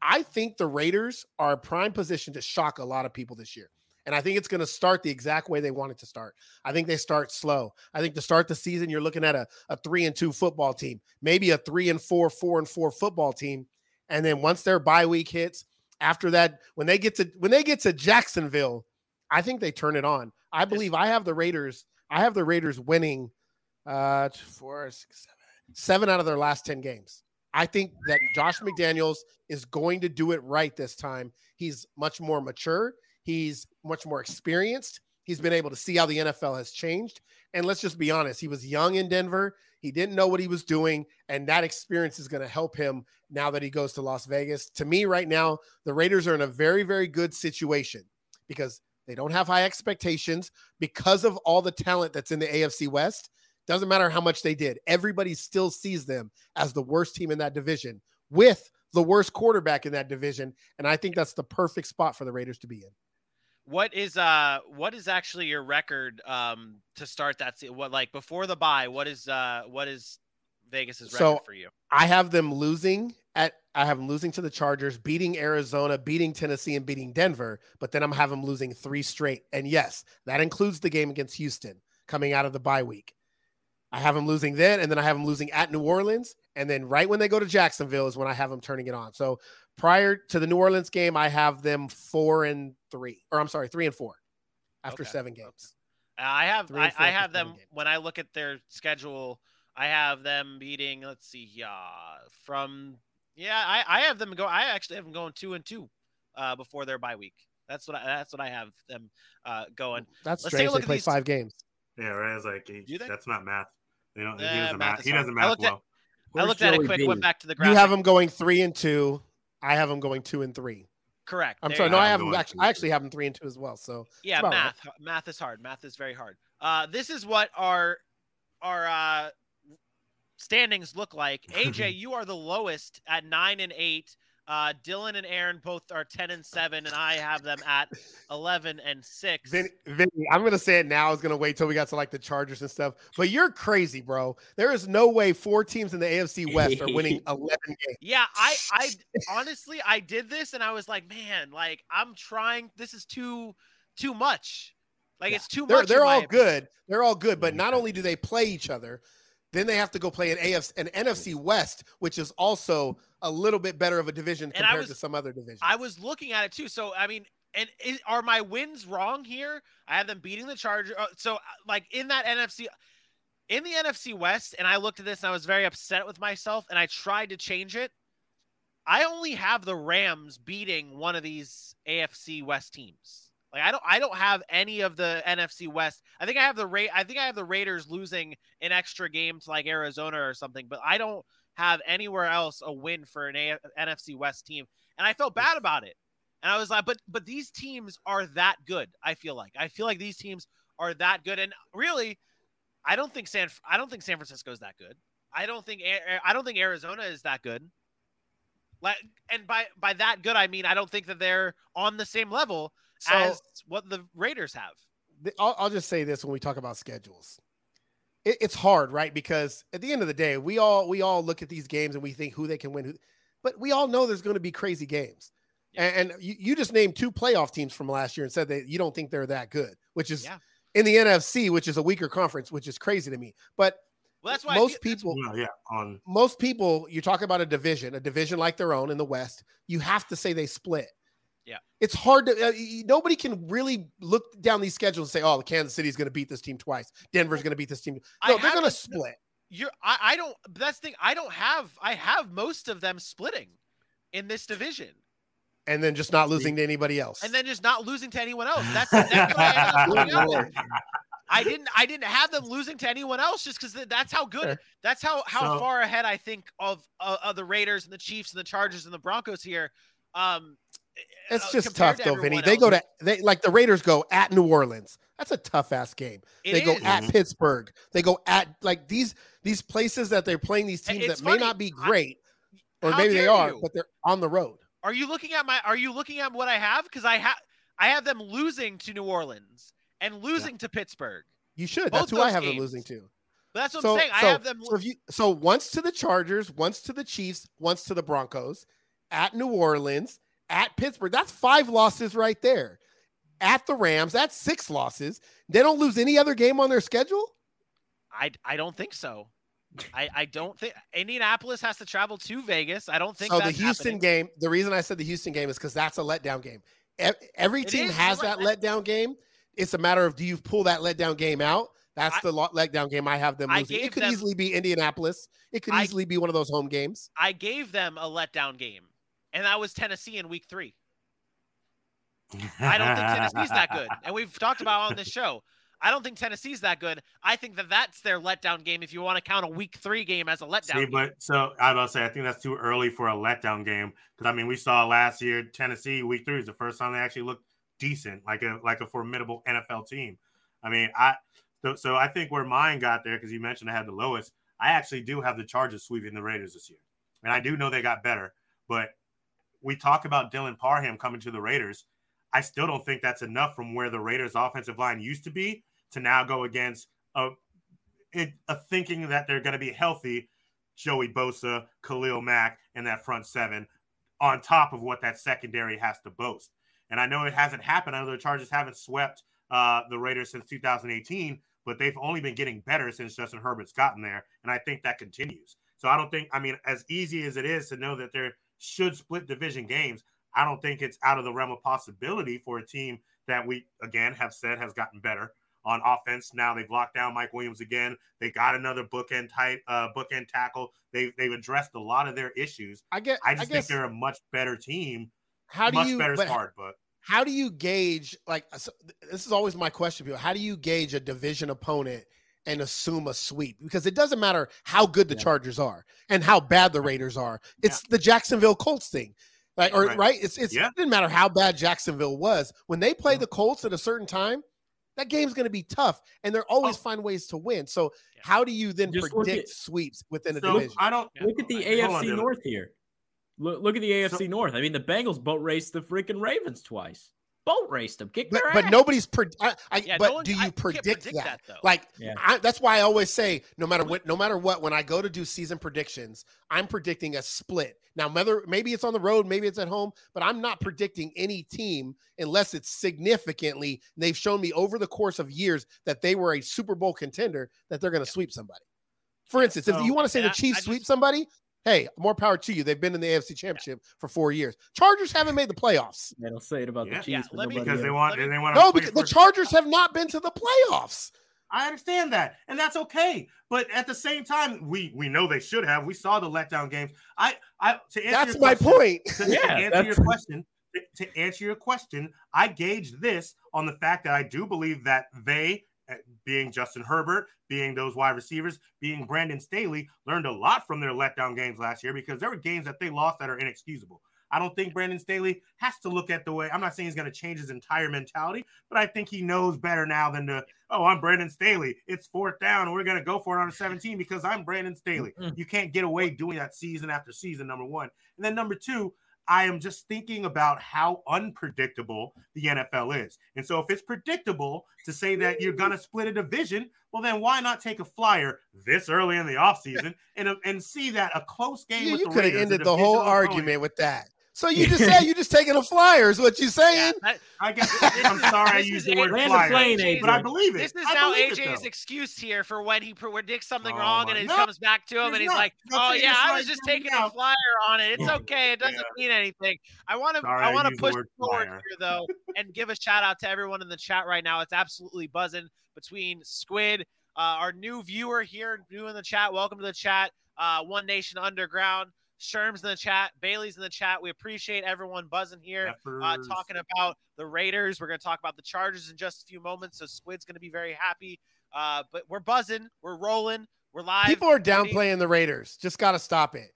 I think the Raiders are a prime position to shock a lot of people this year. And I think it's going to start the exact way they want it to start. I think they start slow. I think to start the season, you're looking at a, a three and two football team, maybe a three and four, four and four football team. And then once their bye week hits, after that, when they get to when they get to Jacksonville, I think they turn it on. I believe I have the Raiders. I have the Raiders winning uh four, six, seven, seven out of their last 10 games. I think that Josh McDaniels is going to do it right this time. He's much more mature. He's much more experienced. He's been able to see how the NFL has changed. And let's just be honest, he was young in Denver. He didn't know what he was doing. And that experience is going to help him now that he goes to Las Vegas. To me, right now, the Raiders are in a very, very good situation because they don't have high expectations because of all the talent that's in the AFC West. Doesn't matter how much they did, everybody still sees them as the worst team in that division with the worst quarterback in that division. And I think that's the perfect spot for the Raiders to be in. What is uh what is actually your record um to start that se- what like before the bye what is uh what is Vegas's record So, for you? I have them losing at I have them losing to the Chargers, beating Arizona, beating Tennessee, and beating Denver. But then I'm having them losing three straight. And yes, that includes the game against Houston coming out of the bye week. I have them losing then, and then I have them losing at New Orleans, and then right when they go to Jacksonville is when I have them turning it on. So prior to the New Orleans game, I have them four and three, or I'm sorry, three and four after Okay. seven games. Uh, I have I, I have them games. when I look at their schedule. I have them beating. Let's see, yeah, from yeah, I, I have them go. I actually have them going two and two uh, before their bye week. That's what I, that's what I have them uh, going. That's Let's take a strange. look They at play these- five games. Yeah, right. It's like he, you that's not math. You know, he doesn't math math. He doesn't I math looked at- well. I looked at it quick. Went back to the graphic. You have them going three and two. I have them going two and three. Correct. I'm There sorry. No. I have them actually. I actually have them three and two as well. So yeah about right. math math is hard math is very hard uh this is what our our uh standings look like aj [laughs] you are the lowest at nine and eight uh dylan and aaron both are 10 and 7 and i have them at 11 and 6 Vinny, Vinny, I'm gonna say it now. I was gonna wait till we got to like the Chargers and stuff. But you're crazy, bro. There is no way four teams in the AFC West are winning [laughs] 11 games. yeah i i honestly i did this and i was like man like i'm trying this is too too much like Yeah. it's too They're much they're all opinion. good. They're all good. But not only do they play each other, then they have to go play an AFC an NFC West, which is also a little bit better of a division And compared was- to some other divisions. I was looking at it too. So I mean, and is, are my wins wrong here? I have them beating the Chargers. Uh, so uh, like in that NFC, in the NFC West, and I looked at this and I was very upset with myself, and I tried to change it. I only have the Rams beating one of these AFC West teams. Like I don't, I don't have any of the NFC West. I think I have the Ra- I think I have the Raiders losing an extra game to like Arizona or something, but I don't have anywhere else a win for an a- NFC West team, and I felt bad about it. And I was like, but but these teams are that good. I feel like I feel like these teams are that good, and really, I don't think San I don't think San Francisco is that good. I don't think I don't think Arizona is that good. Like, and by by that good, I mean I don't think that they're on the same level So as what the Raiders have. th- I'll, I'll just say this when we talk about schedules. It, it's hard, right? Because at the end of the day, we all we all look at these games and we think who they can win, who, but we all know there's going to be crazy games. And, and you, you just named two playoff teams from last year and said that you don't think they're that good, which is Yeah. in the NFC, which is a weaker conference, which is crazy to me. But Well, that's why most feel- people, Well, yeah, on most people, you talk about a division, a division like their own in the West, you have to say they split. Yeah. It's hard to, uh, nobody can really look down these schedules and say, oh, the Kansas City's going to beat this team twice. Denver's going to beat this team. I No, they're going to split. You're I, I don't that's the thing. I don't have I have most of them splitting in this division. And then just not losing to anybody else. And then just not losing to anyone else. That's, that's [laughs] what I ended up putting out there. Lord. I didn't I didn't have them losing to anyone else just because that's how good that's how how So- far ahead I think of, of of the Raiders and the Chiefs and the Chargers and the Broncos here. Um, It's uh, just compared tough to though, Vinny. everyone They go to they like the Raiders go at New Orleans. That's a tough ass game. It they go is. at Mhm. Pittsburgh. They go at like these these places that they're playing these teams it's that may not be I- great, or maybe they are, you? but they're on the road. Are you looking at my? Are you looking at what I have? Because I have I have them losing to New Orleans and losing to Pittsburgh. You should. Both That's who I those have them losing to. But that's what so, I'm saying. I have them. so, if you, so once to the Chargers, once to the Chiefs, once to the Broncos, at New Orleans, at Pittsburgh. That's five losses right there. At the Rams, that's six losses. They don't lose any other game on their schedule. I I don't think so. I I don't think Indianapolis has to travel to Vegas. I don't think so the Houston happening. game, the reason I said the Houston game is because that's a letdown game. Every It team is, has that right. letdown game. It's a matter of do you pull that letdown game out? That's I- the letdown game I have them losing. It could them- easily be Indianapolis. It could I- easily be one of those home games. I gave them a letdown game, and that was Tennessee in Week Three. I don't think Tennessee's that good, [laughs] and we've talked about on this show. I don't think Tennessee's that good. I think that that's their letdown game. If you want to count a Week Three game as a letdown, See, but so I was about say, I think that's too early for a letdown game because I mean, we saw last year Tennessee week three is the first time they actually looked decent, like a like a formidable NFL team. I mean, I so, so I think where mine got there because you mentioned I had the lowest. I actually do have the Chargers sweeping the Raiders this year, and I do know they got better. But we talk about Dylan Parham coming to the Raiders. I still don't think that's enough from where the Raiders' offensive line used to be to now go against a a thinking that they're going to be healthy. Joey Bosa, Khalil Mack, and that front seven on top of what that secondary has to boast. And I know it hasn't happened. I know the Chargers haven't swept uh, the Raiders since 2018, but they've only been getting better since Justin Herbert's gotten there. And I think that continues. So I don't think, I mean, as easy as it is to know that there should split division games, I don't think it's out of the realm of possibility for a team that we, again, have said has gotten better on offense. Now they've locked down Mike Williams again. They got another bookend tight, uh, bookend tackle. They've, they've addressed a lot of their issues. I get. I I, just guess. think they're a much better team. How do much you? better but start, but how do you gauge like so this is always my question people how do you gauge a division opponent and assume a sweep because it doesn't matter how good the Yeah. chargers are and how bad the raiders are it's the jacksonville colts thing like or Right. right, it's, it's Yeah. it didn't matter how bad jacksonville was when they play Mhm. the colts at a certain time that game's going to be tough and they're always Oh. find ways to win so Yeah. how do you then Just predict at- sweeps within a so division I don't. Yeah. Look at the Hold on, AFC Dylan. North here. Look, look at the AFC So- North. I mean, the Bengals boat raced the freaking Ravens twice. Boat raced them. Kicked but, their but ass. nobody's pre- I, I, Yeah, but no one- do you can't predict, predict that? that, though. Like Yeah. I, that's why I always say no matter what, no matter what, when I go to do season predictions, I'm predicting a split. Now, whether maybe it's on the road, maybe it's at home, but I'm not predicting any team unless it's significantly. They've shown me over the course of years that they were a Super Bowl contender that they're going to sweep somebody. For instance, if you want to say the Chiefs I sweep just- somebody, hey, more power to you. They've been in the AFC Championship for four years. Chargers haven't made the playoffs. They don't say it about Yeah. the Chiefs. Yeah, me- because they want Let me- they want No, because the Chargers have not been to the playoffs. I understand that, and that's okay. But at the same time, we we know they should have. We saw the letdown games. I I to answer That's your my question- point. to, to answer that's- your [laughs] question, to, to answer your question, I gauge this on the fact that I do believe that they, being Justin Herbert, being those wide receivers, being Brandon Staley, learned a lot from their letdown games last year because there were games that they lost that are inexcusable. I don't think Brandon Staley has to look at the way. I'm not saying he's going to change his entire mentality, but I think he knows better now than to, oh, I'm Brandon Staley. It's fourth down, we're going to go for it on a 17 because I'm Brandon Staley. Mm-hmm. You can't get away doing that season after season, number one. And then number two, I am just thinking about how unpredictable the NFL is. And so if it's predictable to say that you're going to split a division, well, then why not take a flyer this early in the offseason and, and see that a close game You, with you could have ended the whole divisional argument with that. So you [laughs] just said you just taking a flyer is what you Yeah, saying? that- I guess I'm sorry I This used is the word flyer, plane, AJ. but I believe it. This is I now believe it, AJ's excuse here for when he predicts something Oh wrong and it No, comes back to him and he's not. like, "Oh it's yeah, I was just taking now. a flyer on it. It's okay. It doesn't Yeah. mean anything." I want to I I want to push forward flyer. here though [laughs] and give a shout out to everyone in the chat right now. It's absolutely buzzing between Squid, uh, our new viewer here, new in the chat. Welcome to the chat. Uh, One Nation Underground. Sherm's in the chat. Bailey's in the chat. We appreciate everyone buzzing here. uh, talking about the Raiders. We're going to talk about the Chargers in just a few moments. So Squid's going to be very happy. Uh, but we're buzzing. We're rolling. We're live. People are downplaying the Raiders. Just got to stop it.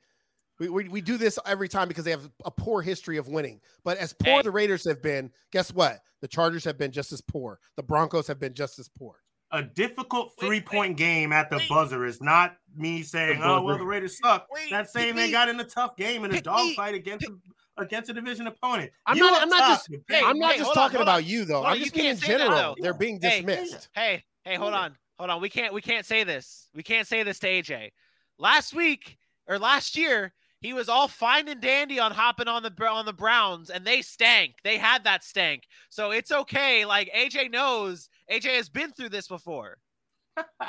We, we, we do this every time because they have a poor history of winning. But as poor Hey. the Raiders have been, guess what? The Chargers have been just as poor. The Broncos have been just as poor. A difficult three point game at the wait. buzzer is not me saying, oh, well, the Raiders suck. Wait, That's saying they me. got in a tough game in a Pick me. dogfight against a, against a division opponent. I'm You not- I'm not just- Hey, I'm not hey, just hold on, talking about on. you, though. Hold I'm just being in that, general. They're being Hey. dismissed. Hey, hey, hold on, hold on. We can't we can't say this. We can't say this to AJ. Last week or last year, he was all fine and dandy on hopping on the on the Browns, and they stank. They had that stank, so it's okay. Like AJ knows, AJ has been through this before.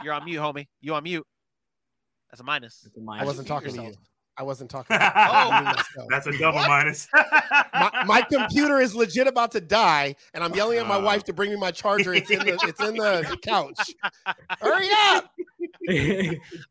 You're on mute, homie. You on mute. That's a minus. It's a I minus. wasn't mute talking to you. I wasn't talking. To you. [laughs] Oh. I muted myself. That's a double What? minus. [laughs] my, my computer is legit about to die, and I'm yelling at my Oh. wife to bring me my charger. It's in the it's in the couch. [laughs] Hurry up! All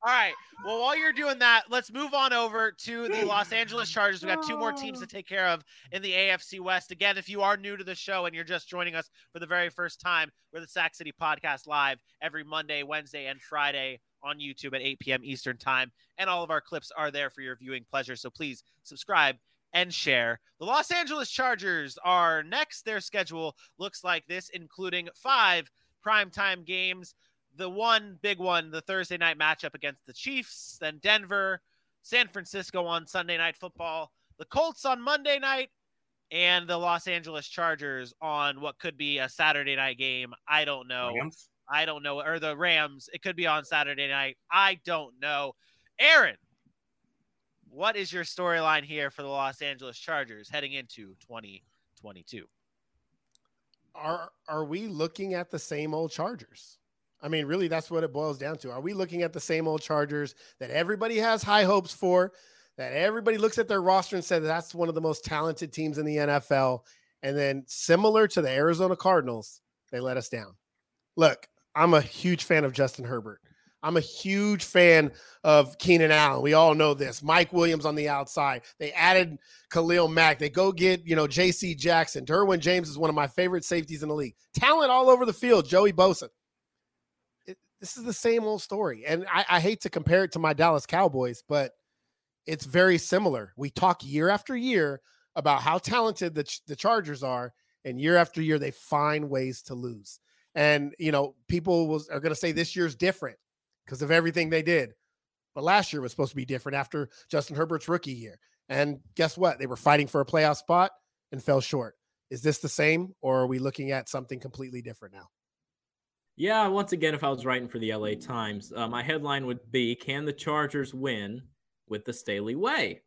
right. Well, while you're doing that, let's move on over to the Los Angeles Chargers. We got two more teams to oh. take care of in the AFC West. Again, if you are new to the show and you're just joining us for the very first time, we're the Sack City Podcast live every Monday, Wednesday, and Friday on YouTube at 8 p.m. Eastern Time. And all of our clips are there for your viewing pleasure. So please subscribe and share. The Los Angeles Chargers are next. Their schedule looks like this, including five primetime games the one big one, the Thursday night matchup against the Chiefs, then Denver, San Francisco on Sunday night football, the Colts on Monday night, and the Los Angeles Chargers on what could be a Saturday night game. I don't know. Rams? I don't know. Or the Rams. It could be on Saturday night. I don't know. Aaron, what is your storyline here for the Los Angeles Chargers heading into 2022? Are are we looking at the same old Chargers? I mean, really, that's what it boils down to. Are we looking at the same old Chargers that everybody has high hopes for? That everybody looks at their roster and says that's one of the most talented teams in the NFL, and then similar to the Arizona Cardinals, they let us down. Look, I'm a huge fan of Justin Herbert. I'm a huge fan of Keenan Allen. We all know this. Mike Williams on the outside. They added Khalil Mack. They go get, you know, JC Jackson. Derwin James is one of my favorite safeties in the league. Talent all over the field. Joey Bosa. This is the same old story. And I, I hate to compare it to my Dallas Cowboys, but it's very similar. We talk year after year about how talented the, the Chargers are, and year after year, they find ways to lose. And, you know, people was, are going to say this year's different because of everything they did. But last year was supposed to be different after Justin Herbert's rookie year. And guess what? They were fighting for a playoff spot and fell short. Is this the same, or are we looking at something completely different now? Yeah, once again, if I was writing for the LA Times, uh, my headline would be Can the Chargers win with the Staley way?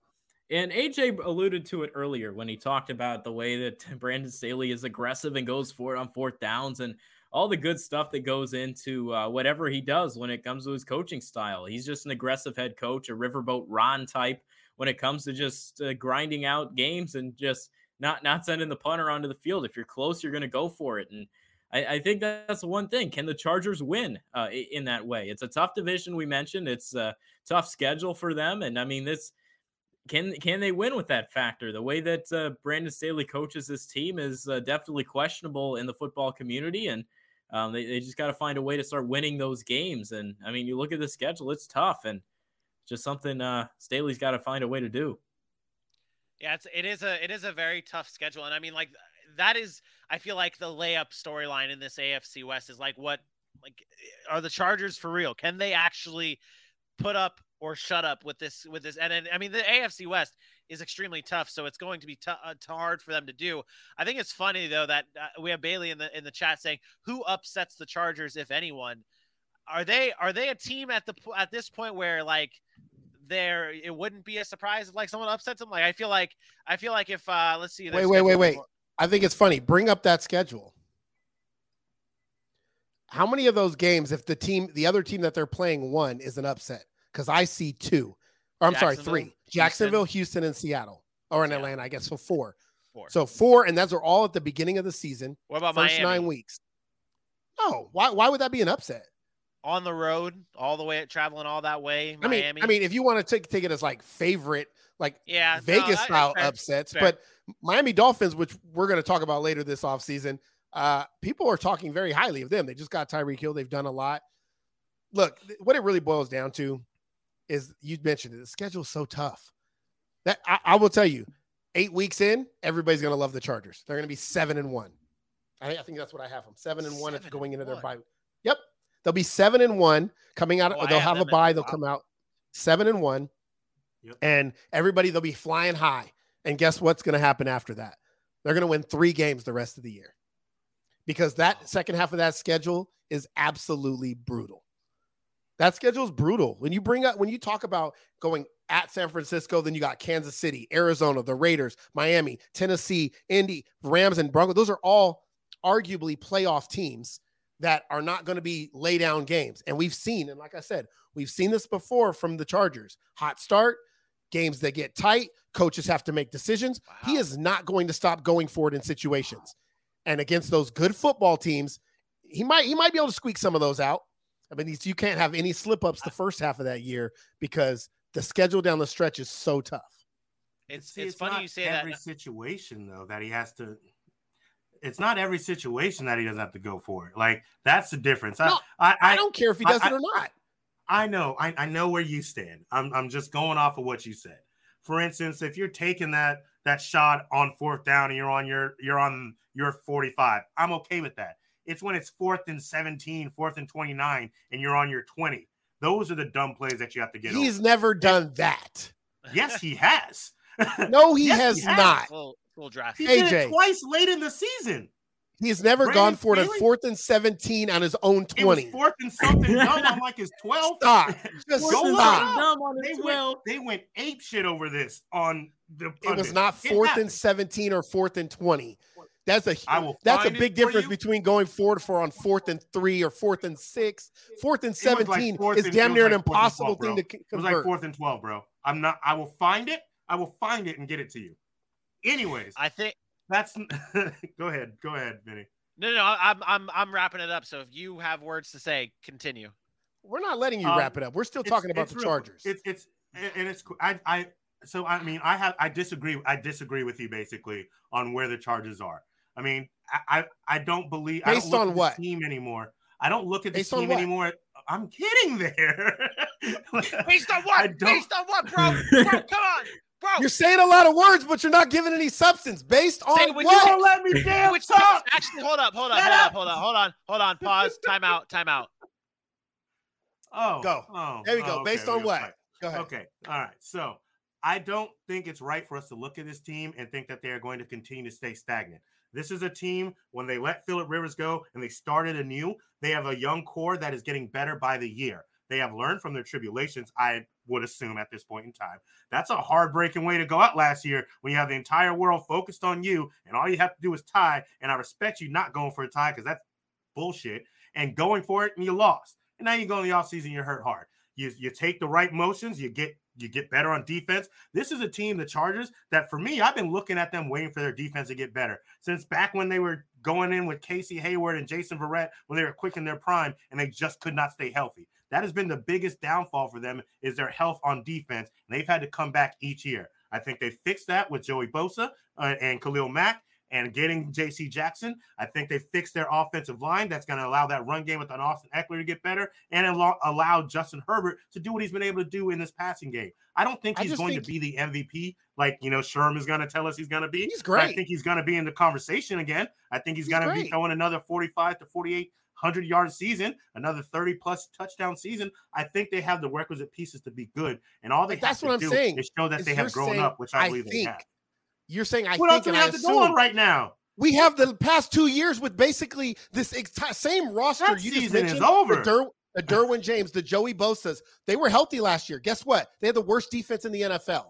And AJ alluded to it earlier when he talked about the way that [laughs] Brandon Staley is aggressive and goes for it on fourth downs and all the good stuff that goes into uh, whatever he does when it comes to his coaching style. He's just an aggressive head coach, a riverboat Ron type when it comes to just uh, grinding out games and just not not sending the punter onto the field. If you're close, you're going to go for it. And I, I think that's one thing. Can the Chargers win uh, in that way? It's a tough division. We mentioned it's a tough schedule for them, and I mean this. Can can they win with that factor? The way that uh, Brandon Staley coaches this team is uh, definitely questionable in the football community, and um, they, they just got to find a way to start winning those games. And I mean, you look at the schedule; it's tough, and just something uh, Staley's got to find a way to do. Yeah, it's it is a it is a very tough schedule, and I mean like that is I feel like the layup storyline in this AFC West is like what like are the Chargers for real? Can they actually put up or shut up with this with this? And, and I mean the AFC West is extremely tough, so it's going to be t- uh, hard for them to do. I think it's funny though that uh, we have Bailey in the in the chat saying who upsets the Chargers if anyone. Are they are they a team at the at this point where like there it wouldn't be a surprise if like someone upsets them like i feel like i feel like if uh let's see wait wait wait wait i think it's funny. Bring up that schedule. How many of those games if the team the other team that they're playing won is an upset? Because i see two. Or i'm sorry three. Jacksonville houston. And seattle. Or in atlanta i guess so four. four. So four and those are all at the beginning of the season. What about first Miami? nine weeks. No. Why, why would that be an upset on the road all the way traveling all that way. I mean, I mean, if you want to take take it as like favorite, like yeah, Vegas no, style fair, upsets, fair. but Miami Dolphins, which we're going to talk about later this offseason, uh, people are talking very highly of them. They just got Tyreek Hill. They've done a lot. Look, what it really boils down to is you mentioned it. The schedule's so tough that I, I will tell you, eight weeks in, everybody's going to love the Chargers. They're going to be seven and one. I, I think that's what I have them. Seven and one. It's going into their bye. Yep. They'll be seven and one coming out. Oh, they'll have a bye. They'll come out seven and one, Yep. and everybody they'll be flying high. And guess what's going to happen after that? They're going to win three games the rest of the year because that second half of that schedule is absolutely brutal. That schedule is brutal. When you bring up when you talk about going at San Francisco, then you got Kansas City, Arizona, the Raiders, Miami, Tennessee, Indy, Rams, and Broncos. Those are all arguably playoff teams that are not going to be lay down games. And we've seen, and like I said, we've seen this before from the Chargers. Hot start, games that get tight, coaches have to make decisions. He is not going to stop going for it in situations. And against those good football teams, he might he might be able to squeak some of those out. I mean, you can't have any slip ups the first half of that year because the schedule down the stretch is so tough. it's See, it's, funny not you say every that. situation though that he has to. It's not every situation that he doesn't have to go for it. Like that's the difference. No, I, I, I don't care if he I- does it or not. I know, I, I know where you stand. I'm, I'm just going off of what you said. For instance, if you're taking that that shot on fourth down and you're on your you're on your 45, I'm okay with that. It's when it's fourth and 17, fourth and 29, and you're on your 20. Those are the dumb plays that you have to get. He's over. never done that. yes, he has. No, [laughs] he Yes, has he has. not. Full, full he drastic. did it twice late in the season. He's never Brandon gone for it on fourth and 17 on his own It was 20. fourth and something [laughs] dumb on like his 12. Stop. [laughs] Just Go look stop. Dumb on They his went, they went ape shit over this on the. It was not fourth happened. and 17 or fourth and 20. That's a I will that's a big difference you. between going forward for on fourth and three or fourth and six. Fourth and It was like 17 fourth is and- damn near was an like fourth and impossible 12, thing to c- It was like fourth and 12, bro. I'm not. I will find it. I will find it and get it to you. Anyways, I think that's. [laughs] go ahead. Go ahead, Vinny. no, no, no. I'm I'm I'm wrapping it up. So if you have words to say, continue. We're not letting you Um, wrap it up. We're still It's- talking about it's the real- Chargers. It's it's and it's I I so I mean I have I disagree I disagree with you basically on where the Chargers are. I mean I I, I don't believe I Based don't look on at what? this team anymore. I don't look at this Based team what? anymore. I'm kidding there. [laughs] Based on what? Based on what, bro? Bro, come on, bro. You're saying a lot of words, but you're not giving any substance. Based on Say what you what? Don't let me damn Which talk. actually, hold up, hold up, hold up, up. hold on, hold on, hold on. Pause. Time out. Time out. [laughs] Oh, Go. Oh, There we go. oh, Based on go what? back. Go ahead. Okay. All right. So I don't think it's right for us to look at this team and think that they are going to continue to stay stagnant. This is a team when they let Philip Rivers go and they started anew, they have a young core that is getting better by the year. They have learned from their tribulations, I would assume at this point in time. That's a heartbreaking way to go out last year when you have the entire world focused on you and all you have to do is tie. And I respect you not going for a tie because that's bullshit and going for it and you lost. And now you go in the offseason, you're hurt hard. You you take the right motions, you get you get better on defense. This is a team, the Chargers, that for me, I've been looking at them waiting for their defense to get better since back when they were going in with Casey Hayward and Jason Verrett when they were quick in their prime and they just could not stay healthy. That has been the biggest downfall for them is their health on defense, and they've had to come back each year. I think they fixed that with Joey Bosa uh, and Khalil Mack, and getting J.C. Jackson. I think they fixed their offensive line. That's going to allow that run game with an Austin Ekeler to get better and allow, allow Justin Herbert to do what he's been able to do in this passing game. I don't think he's going think to be the MVP like you know Sherm is going to tell us he's going to be. He's great. I think he's going to be in the conversation again. I think he's, he's going to be throwing another 45 to 48 100 yard season, another 30 plus touchdown season. I think they have the requisite pieces to be good. And all they but have to do saying, is show that they have grown up, which I, I believe think, they have. You're saying I what think, else do we have to go on right now? We have the past two years with basically this ex- same roster. That you just mentioned is over. The Derwin James, the Joey Bosa's. They were healthy last year. Guess what? They had the worst defense in the NFL.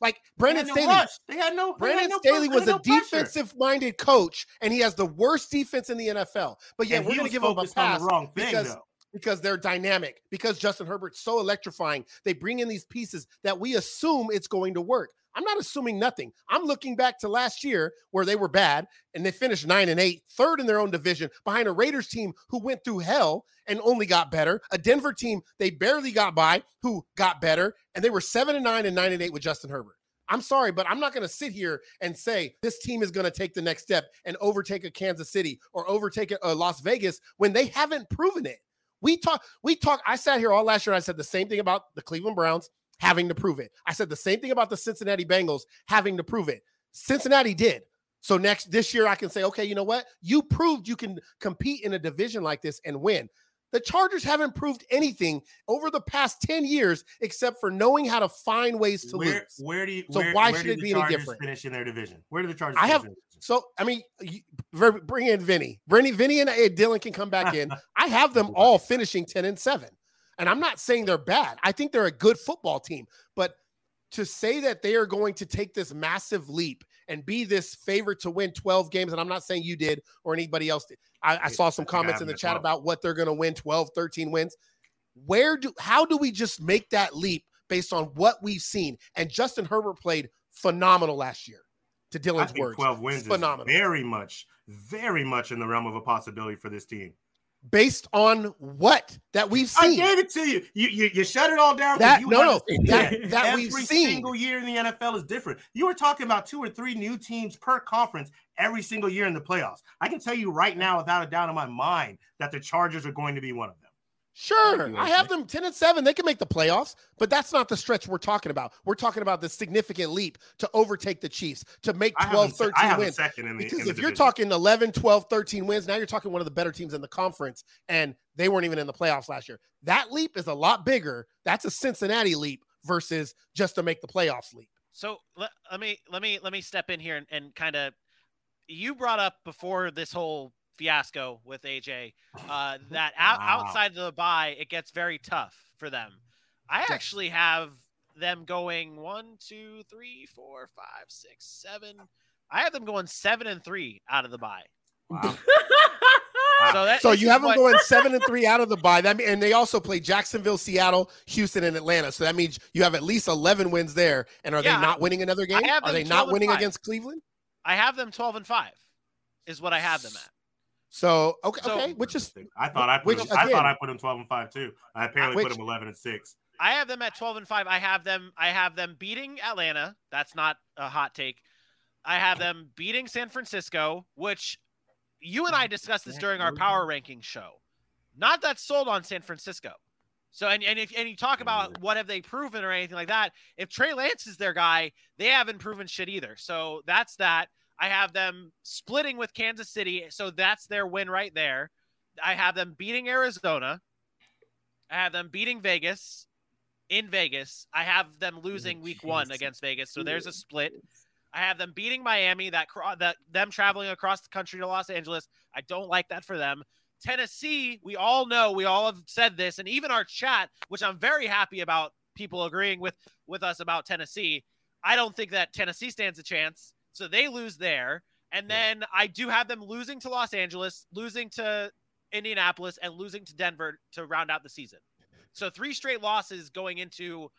Like Brandon Staley, they had no. Brandon no, Staley was a defensive-minded coach, and he has the worst defense in the NFL. But yeah, we're going to give him a pass wrong thing, because though. because they're dynamic. Because Justin Herbert's so electrifying, they bring in these pieces that we assume it's going to work. I'm not assuming nothing. I'm looking back to last year where they were bad and they finished nine and eight, third in their own division behind a Raiders team who went through hell and only got better. A Denver team they barely got by who got better, and they were seven and nine and nine and eight with Justin Herbert. I'm sorry, but I'm not going to sit here and say this team is going to take the next step and overtake a Kansas City or overtake a, Las Vegas when they haven't proven it. We talk, we talk. I sat here all last year. And I said the same thing about the Cleveland Browns having to prove it. I said the same thing about the Cincinnati Bengals having to prove it. Cincinnati did. So next this year, I can say, okay, you know what? You proved you can compete in a division like this and win. The Chargers haven't proved anything over the past 10 years except for knowing how to find ways to where, lose. Where do you, so where, why where should it be any different? Finish in their division. Where do the Chargers? I have so I mean, bring in Vinny, Vinny, Vinny, and uh, Dylan can come back [laughs] in. I have them all finishing 10 and seven, and I'm not saying they're bad. I think they're a good football team, but to say that they are going to take this massive leap and be this favorite to win 12 games, and I'm not saying you did or anybody else did. I, I saw some comments in the chat about what they're going to win 12, 13 wins. Where do how do we just make that leap based on what we've seen? And Justin Herbert played phenomenal last year. To Dylan's words, 12 wins phenomenal. very much, very much in the realm of a possibility for this team based on what that we've seen. I gave it to you. You you, you shut it all down. That no no that, that [laughs] every we've seen. single year in the NFL is different. You were talking about two or three new teams per conference every single year in the playoffs. I can tell you right now, without a doubt in my mind, that the Chargers are going to be one of them. Sure, I have them 10 and 7. They can make the playoffs, but that's not the stretch we're talking about. We're talking about the significant leap to overtake the Chiefs, to make 12, 13 wins. The, because if you're talking 11, 12, 13 wins, now you're talking one of the better teams in the conference, and they weren't even in the playoffs last year. That leap is a lot bigger. That's a Cincinnati leap versus just to make the playoffs leap. So let, let me let me let me step in here and, and kind of you brought up before this whole fiasco with AJ. Uh, [laughs] that out, outside of the bye, it gets very tough for them. I actually have them going one, two, three, four, five, six, seven. I have them going seven and three out of the bye. Wow. [laughs] So, that, so you have them what... going [laughs] seven and three out of the bye. That mean, and they also play Jacksonville, Seattle, Houston, and Atlanta. So that means you have at least eleven wins there. And are yeah, they not winning another game? Are they not winning against Cleveland? I have them twelve and five, is what I have them at. So okay, so, okay, which is I thought I put which, them, again, I thought I put them twelve and five too. I apparently which, put them eleven and six. I have them at twelve and five. I have them. I have them beating Atlanta. That's not a hot take. I have them beating San Francisco, which you and I discussed this during our power ranking show. Not that sold on San Francisco. So and and if and you talk about mm. what have they proven or anything like that, if Trey Lance is their guy, they haven't proven shit either. So that's that. I have them splitting with Kansas City, so that's their win right there. I have them beating Arizona. I have them beating Vegas in Vegas. I have them losing week one against Vegas, so there's a split. I have them beating Miami. That that them traveling across the country to Los Angeles. I don't like that for them. Tennessee, we all know, we all have said this, and even our chat, which I'm very happy about, people agreeing with with us about Tennessee. I don't think that Tennessee stands a chance. So they lose there. And then yeah. I do have them losing to Los Angeles, losing to Indianapolis, and losing to Denver to round out the season. So three straight losses going into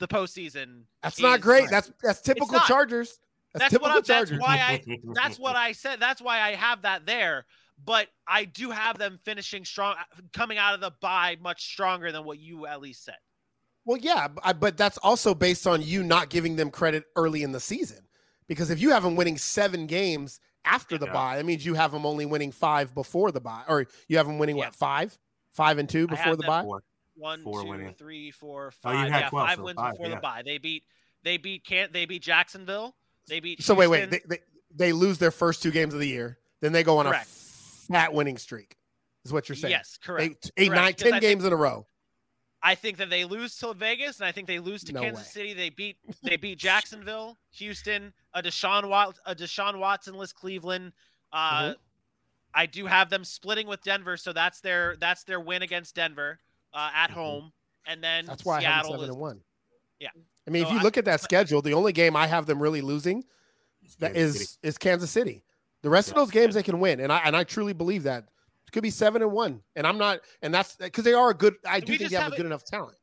the postseason. That's not great. That's that's typical Chargers. That's, that's typical what Chargers. That's why I. [laughs] That's what I said. That's why I have that there. But I do have them finishing strong, coming out of the bye much stronger than what you at least said. Well, yeah, but that's also based on you not giving them credit early in the season because if you have them winning seven games after the Yeah. bye, that means you have them only winning five before the bye, or you have them winning Yeah. what five, five and two before have the them- bye. Four. One, Four two, winning. three, four, Oh, you had yeah, 12, five so wins five, before yeah. the bye. They beat they beat can't they beat Jacksonville. They beat So wait, wait, they, they they lose their first two games of the year, then they go on Correct. a fat winning streak. Is what you're saying? Yes, correct. Eight, eight, Correct, nine, because 10 think- games in a row. I think that they lose to Vegas, and I think they lose to No Kansas way. City. They beat [laughs] they beat Jacksonville, Houston, a Deshaun Wat, a Deshaun Watsonless Cleveland. Uh, Mhm. I do have them splitting with Denver, so that's their that's their win against Denver uh, at Mhm. home, and then That's why I have them seven is and one. Yeah. I mean, So if you I- look at that schedule, the only game I have them really losing that Kansas is City. is Kansas City. The rest of those games they can win, and I and I truly believe that it could be seven and one. And I'm not, and that's because they are a good. I do We think just you have, have a it- good enough talent.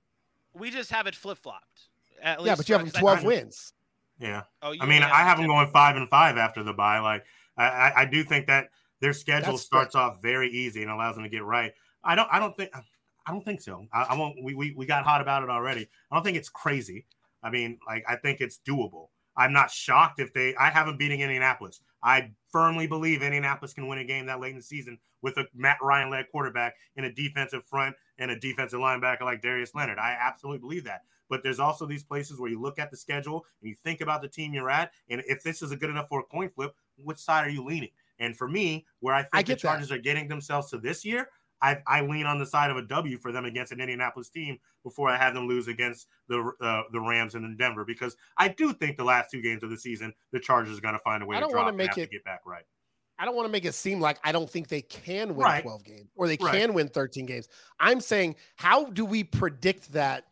we just have it flip flopped. Yeah, but you have them twelve wins. Yeah. Oh, I mean, only I have them going five and five after the bye. Like, I, I, I do think that their schedule That's starts off very easy and allows them to get right. I don't, I don't think, I don't think so. I, I won't. We, we, we got hot about it already. I don't think it's crazy. I mean, like, I think it's doable. I'm not shocked if they. I haven't beating Indianapolis. I firmly believe Indianapolis can win a game that late in the season with a Matt Ryan led quarterback in a defensive front and a defensive linebacker like Darius Leonard. I absolutely believe that. But there's also these places where you look at the schedule and you think about the team you're at, and if this is a good enough for a coin flip, which side are you leaning? And for me, where I think I the get that. Chargers are getting themselves to this year, I, I lean on the side of a W for them against an Indianapolis team before I have them lose against the uh, the Rams and then Denver because I do think the last two games of the season the Chargers are going to find a way I to don't drop wanna and make have to it- get back right. I don't want to make it seem like I don't think they can win Right. 12 games or they Right. can win 13 games. I'm saying, how do we predict that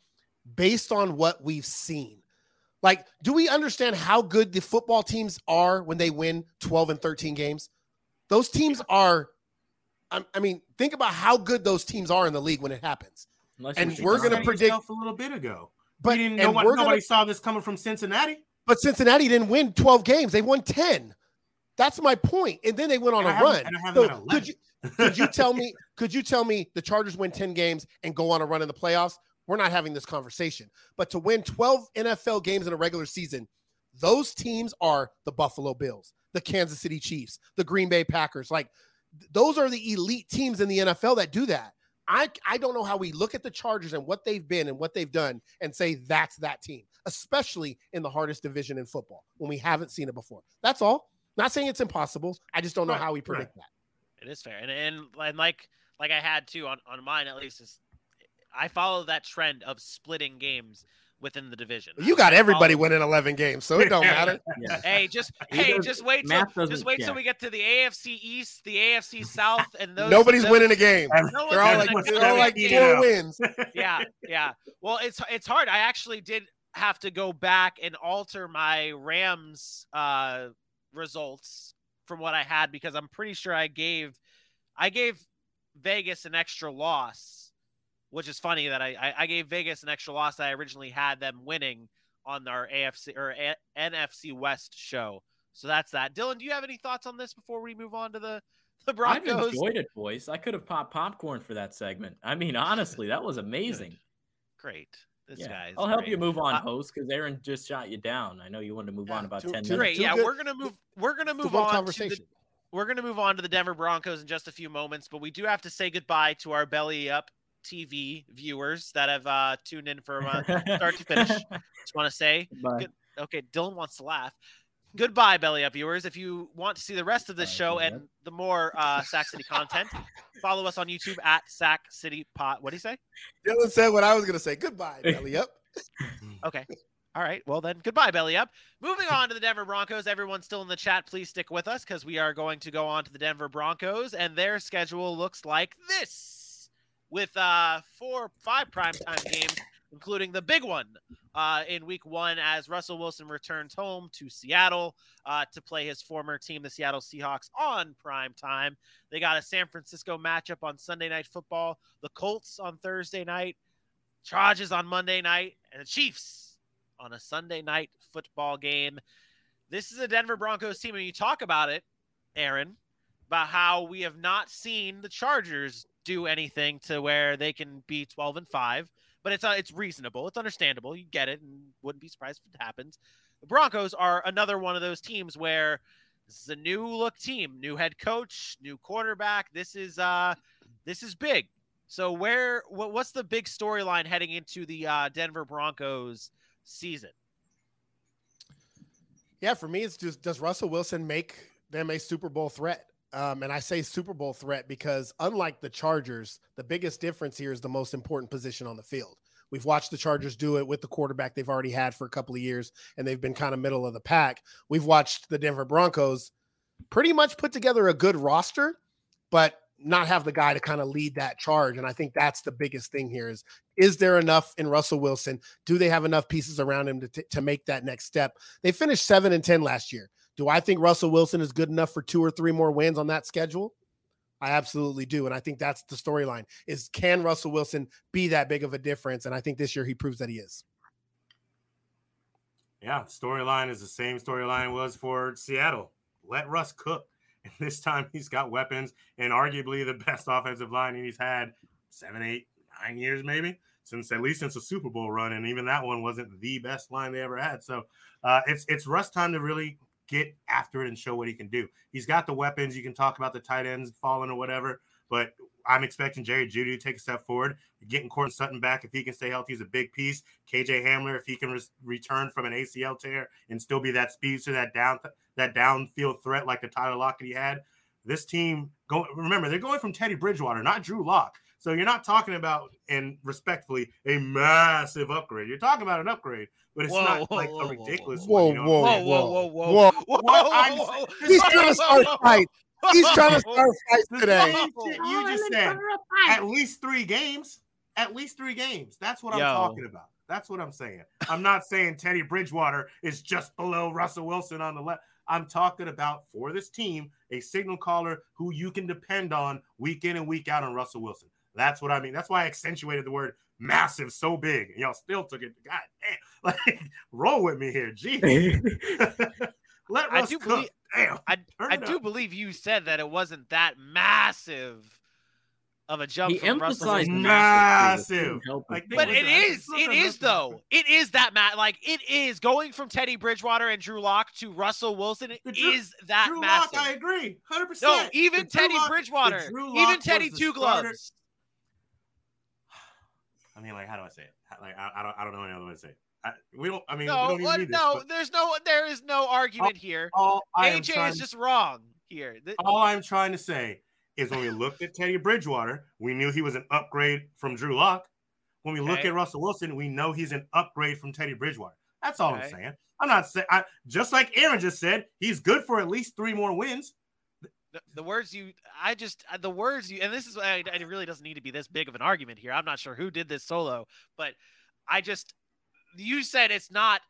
based on what we've seen? Like, do we understand how good the football teams are when they win 12 and 13 games? Those teams are, I I mean, think about how good those teams are in the league when it happens. Unless And we're gonna Said predict- a little bit ago. But, didn't, and nobody, gonna- saw this coming from Cincinnati. but Cincinnati didn't win 12 games. They won 10. That's my point. And then they went on And a run. and I So could you could you tell me [laughs] could you tell me the Chargers win 10 games and go on a run in the playoffs? We're not having this conversation. But to win 12 NFL games in a regular season, those teams are the Buffalo Bills, the Kansas City Chiefs, the Green Bay Packers. Like those are the elite teams in the NFL that do that. I I don't know how we look at the Chargers and what they've been and what they've done and say that's that team, especially in the hardest division in football when we haven't seen it before. That's all. Not saying it's impossible. I just don't know Right, how we right. predict that. It is fair, and and and like like I had to on on mine at least is I follow that trend of splitting games within the division. You got everybody follow- winning 11 games, so it don't [laughs] matter. [laughs] Yeah. Hey, just He hey, just wait till just wait till we get to the AFC East, the AFC [laughs] South, and those. Nobody's those- winning a game. No They're all like they're all like game. four wins. yeah, yeah. Well, it's it's hard. I actually did have to go back and alter my Rams uh results from what I had because I'm pretty sure I gave I gave Vegas an extra loss, which is funny that I I, I gave Vegas an extra loss that I originally had them winning on our AFC or A- NFC West show. So that's that. Dylan, do you have any thoughts on this before we move on to the [laughs] the Broncos? I've enjoyed it, boys. I could have popped popcorn for that segment. I mean, [laughs] honestly, that was amazing. Great. This Yeah. guy. I'll help great. you move on, Uh, host, because Aaron just shot you down. I know you wanted to move Yeah, on about two- ten two- minutes. Great. Yeah, good. we're gonna move. [laughs] We're gonna move one on to the, conversation. we're going to move on to the Denver Broncos in just a few moments, but we do have to say goodbye to our Belly Up TV viewers that have uh, tuned in from uh, [laughs] start to finish. Just want to say, Good. okay, Dylan wants to laugh. Goodbye, Belly Up viewers. If you want to see the rest of this Bye, show and Up. the more uh, Sack City content, follow us on YouTube at Sack City Pod. What do you say? Dylan said what I was gonna say. Goodbye, belly up. [laughs] Okay. All right. Well, then, goodbye, Belly Up. Moving on to the Denver Broncos. Everyone still in the chat, please stick with us because we are going to go on to the Denver Broncos, and their schedule looks like this with uh, four, five primetime games, including the big one uh, in week one as Russell Wilson returns home to Seattle uh, to play his former team, the Seattle Seahawks, on prime time. They got a San Francisco matchup on Sunday Night Football, the Colts on Thursday night, Chargers on Monday night, and the Chiefs on a Sunday night football game. This is a Denver Broncos team, and you talk about it, Aaron, about how we have not seen the Chargers do anything to where they can be 12 and 5, but it's uh, it's reasonable, it's understandable. You get it, and wouldn't be surprised if it happens. the Broncos are another one of those teams where this is a new look team, new head coach, new quarterback. This is uh this is big. So where what, what's the big storyline heading into the uh, Denver Broncos season? Yeah, for me, it's just does Russell Wilson make them a Super Bowl threat? Um, and I say Super Bowl threat because unlike the Chargers, the biggest difference here is the most important position on the field. We've watched the Chargers do it with the quarterback they've already had for a couple of years, and they've been kind of middle of the pack. We've watched the Denver Broncos pretty much put together a good roster, but not have the guy to kind of lead that charge. And I think that's the biggest thing here is is there enough in Russell Wilson? Do they have enough pieces around him to, t- to make that next step? They finished seven and 10 last year. Do I think Russell Wilson is good enough for two or three more wins on that schedule? I absolutely do. And I think that's the storyline is can Russell Wilson be that big of a difference? And I think this year he proves that he is. Yeah, storyline is the same storyline was for Seattle. Let Russ cook. [laughs] And this time he's got weapons and arguably the best offensive line he's had seven, eight, nine years, maybe since at least since the Super Bowl run. And even that one wasn't the best line they ever had. So uh, it's it's Russ time to really get after it and show what he can do. He's got the weapons. You can talk about the tight ends falling or whatever, but I'm expecting Jerry Jeudy to take a step forward. Getting Courtland Sutton back, if he can stay healthy, is a big piece. KJ Hamler, if he can re- return from an ACL tear and still be that speedster, that down that downfield threat like the Tyler Lockett he had. This team go remember they're going from Teddy Bridgewater, not Drew Lock. So you're not talking about, and respectfully, a massive upgrade. You're talking about an upgrade, but it's Whoa, not whoa, like whoa, a ridiculous whoa, one. you know whoa, Whoa, whoa, whoa, whoa, Whoa. whoa, whoa, whoa. He's trying to start a fight. He's [laughs] trying to start a fight today. you- you just said at least three games. At least three games. That's what I'm talking about. That's what I'm saying. I'm not saying Teddy Bridgewater is just below Russell Wilson on the left. I'm talking about for this team a signal caller who you can depend on week in and week out on Russell Wilson. That's what I mean. That's why I accentuated the word massive so big. And y'all still took it. God damn. [laughs] Like, roll with me here. Gee. [laughs] [laughs] Let I Russ do cook. believe- damn. I, I do up. believe you said that it wasn't that massive of a jump He from emphasized massive. Massive. Like, Like, But Listen, it I- is, listen, it is though. It is that Matt. Like it is going from Teddy Bridgewater and Drew Lock to Russell Wilson. It The Drew- is that Drew massive. Lock, I agree. 100%. no, even Teddy Lock- Bridgewater, even Teddy the Two starter- Gloves. I mean, like, how do I say it? Like, I, I don't, I don't know any other way to say it. I, we don't. I mean, we No, don't what, this. no, but there's no, there is no argument here. all AJ is just wrong here. All I'm trying to say is when we looked at Teddy Bridgewater, we knew he was an upgrade from Drew Lock. When we look at Russell Wilson, we know he's an upgrade from Teddy Bridgewater. That's all Okay. I'm saying. I'm not saying. I just like Aaron just said, he's good for at least three more wins. The, words you i just uh, the words you and this is I, it really doesn't need to be this big of an argument here i'm not sure who did this solo but i just you said it's not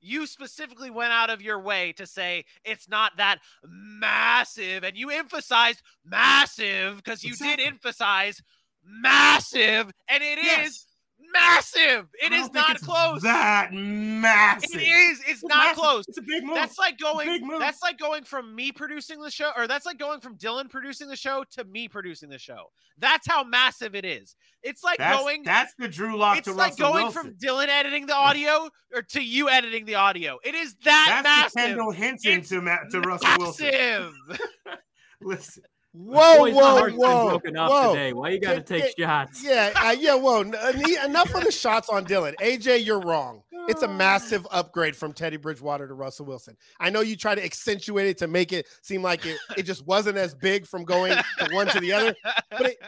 you specifically went out of your way to say it's not that massive and you emphasized massive because you did emphasize massive and it is Yes. Massive It is it's close That massive. it is it's not massive. close It's a big move. that's like going. That's like going from me producing the show, or that's like going from Dylan producing the show to me producing the show. That's how massive it is. It's like that's, going. that's the Drew Lock to It's like Russell going Wilson. from Dylan editing the audio or to you editing the audio. It is that That's massive. Kendall Hinton It's to, Ma- to Russell Wilson. Massive. [laughs] Listen, Whoa, Boys, whoa, whoa, broken up whoa. today. Why you got to take get- shots? Yeah, uh, yeah. Whoa, uh, [laughs] enough of the shots on Dylan. AJ, you're wrong. It's a massive upgrade from Teddy Bridgewater to Russell Wilson. I know you try to accentuate it to make it seem like it, it just wasn't as big from going to one to the other. But it,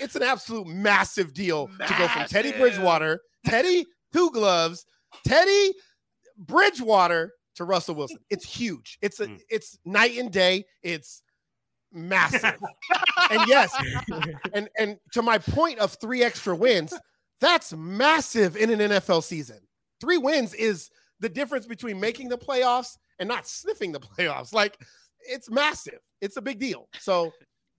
it's an absolute massive deal to go from Teddy Bridgewater, Teddy Two Gloves, Teddy Bridgewater to Russell Wilson. It's huge. It's a, Mm. it's night and day. It's massive. [laughs] and yes, and and to my point of three extra wins, that's massive in an NFL season. Three wins is the difference between making the playoffs and not sniffing the [laughs] playoffs. Like it's massive. It's a big deal. So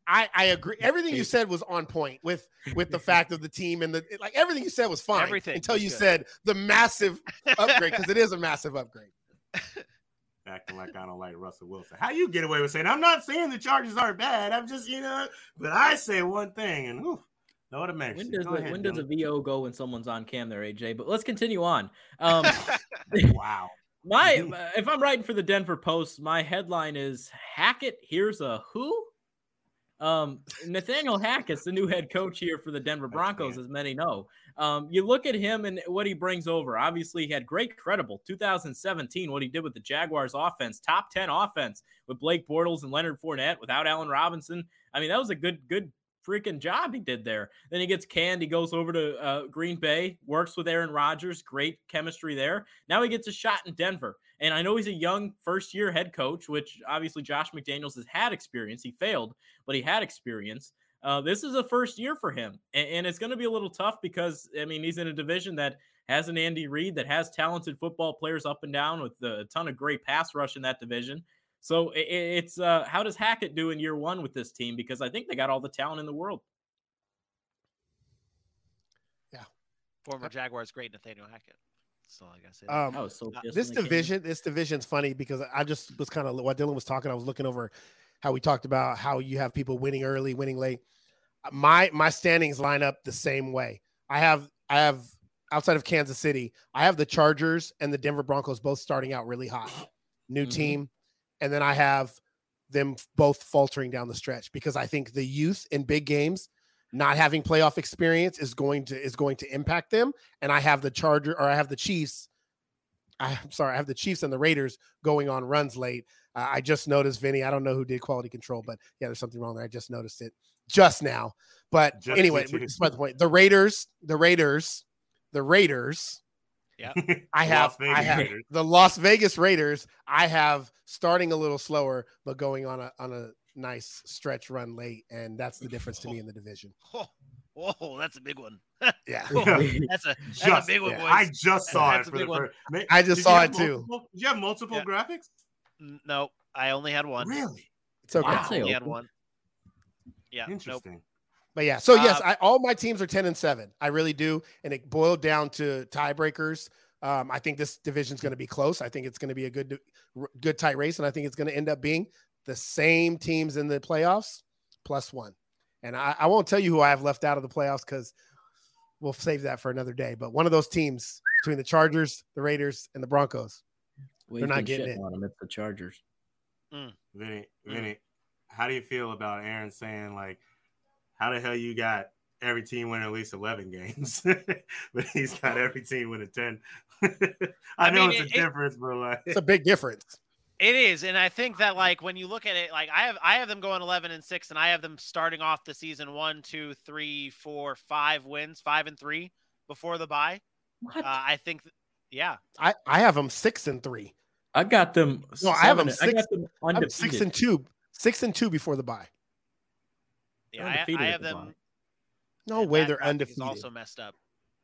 I, I agree. Everything you said was on point with with the fact of the team and the like. Everything you said was fine Everything until was you good. said the massive upgrade because it is a massive upgrade. [laughs] acting like I don't like Russell Wilson. How you get away with saying I'm not saying the Chargers aren't bad. I'm just you know, but I say one thing and whew, no to mercy. When does a, ahead, when does a VO go when someone's on cam there, AJ? But let's continue on. Um, [laughs] wow? [laughs] My if I'm writing for the Denver Post, my headline is Hackett. Here's a who. Um, Nathaniel Hackett's the new head coach here for the Denver Broncos, as many know. Um, you look at him and what he brings over. Obviously, he had great credible 2017. What he did with the Jaguars offense, top 10 offense with Blake Bortles and Leonard Fournette, without Allen Robinson. I mean, that was a good, good freaking job he did there. Then he gets canned. He goes over to uh, Green Bay, works with Aaron Rodgers. Great chemistry there. Now he gets a shot in Denver. And I know he's a young first year head coach, which obviously Josh McDaniels has had experience. He failed, but he had experience. Uh, this is a first year for him. And, and it's going to be a little tough because, I mean, he's in a division that has an Andy Reid that has talented football players up and down with a ton of great pass rush in that division. So it's uh, how does Hackett do in year one with this team? Because I think they got all the talent in the world. Yeah, former Jaguars great Nathaniel Hackett. So all I gotta say. Um, I so uh, this when they division, this division's funny because I just was kind of what Dylan was talking. I was looking over how we talked about how you have people winning early, winning late. My my standings line up the same way. I have I have outside of Kansas City, I have the Chargers and the Denver Broncos both starting out really hot. New Mhm. team, and then I have them both faltering down the stretch because I think the youth in big games not having playoff experience is going to is going to impact them and I have the Charger or I have the Chiefs I'm sorry, I have the Chiefs and the Raiders going on runs late. Uh, I just noticed, Vinny. I don't know who did quality control, but yeah, there's something wrong there. I just noticed it just now. But Just anyway, despite the point, the Raiders, the Raiders, the Raiders. [laughs] I have, I have Raiders. the Las Vegas Raiders. I have starting a little slower, but going on a on a nice stretch run late, and that's the difference to me in the division. [laughs] Oh, whoa, that's a big one. [laughs] Yeah, That's a that's Just- a big one, yeah, boys. I just saw That's it a for the big one. first. I just did saw it have too. multiple- Did you have multiple Yeah. graphics? No, I only had one. Really? it's okay. Wow. I only had one. Yeah, nope. Interesting. But yeah, so yes, Uh, I, all my teams are ten and seven. I really do, and it boiled down to tiebreakers. Um, I think this division is going to be close. I think it's going to be a good, good tight race, and I think it's going to end up being the same teams in the playoffs plus one. And I, I won't tell you who I have left out of the playoffs because we'll save that for another day. But one of those teams between the Chargers, the Raiders, and the Broncos. Well, They're not getting it. on them. It's the Chargers. Vinny, Mm. Vinny, how do you feel about Aaron saying like, how the hell you got every team win at least eleven games, [laughs] but he's got every team winning ten? [laughs] I, I know mean, it's a it- difference, but like, It's a big difference. It is, and I think that like when you look at it, like I have I have them going eleven and six, and I have them starting off the season one, two, three, four, five wins, five and three before the bye. What? Uh, I think, th- yeah, I, I have them six and three. I got them. No, I have them seven- I got them I'm undefeated. six and two. Six and two before the bye. Yeah, They're I, undefeated I have them. bye. No and way they're undefeated. Also messed up.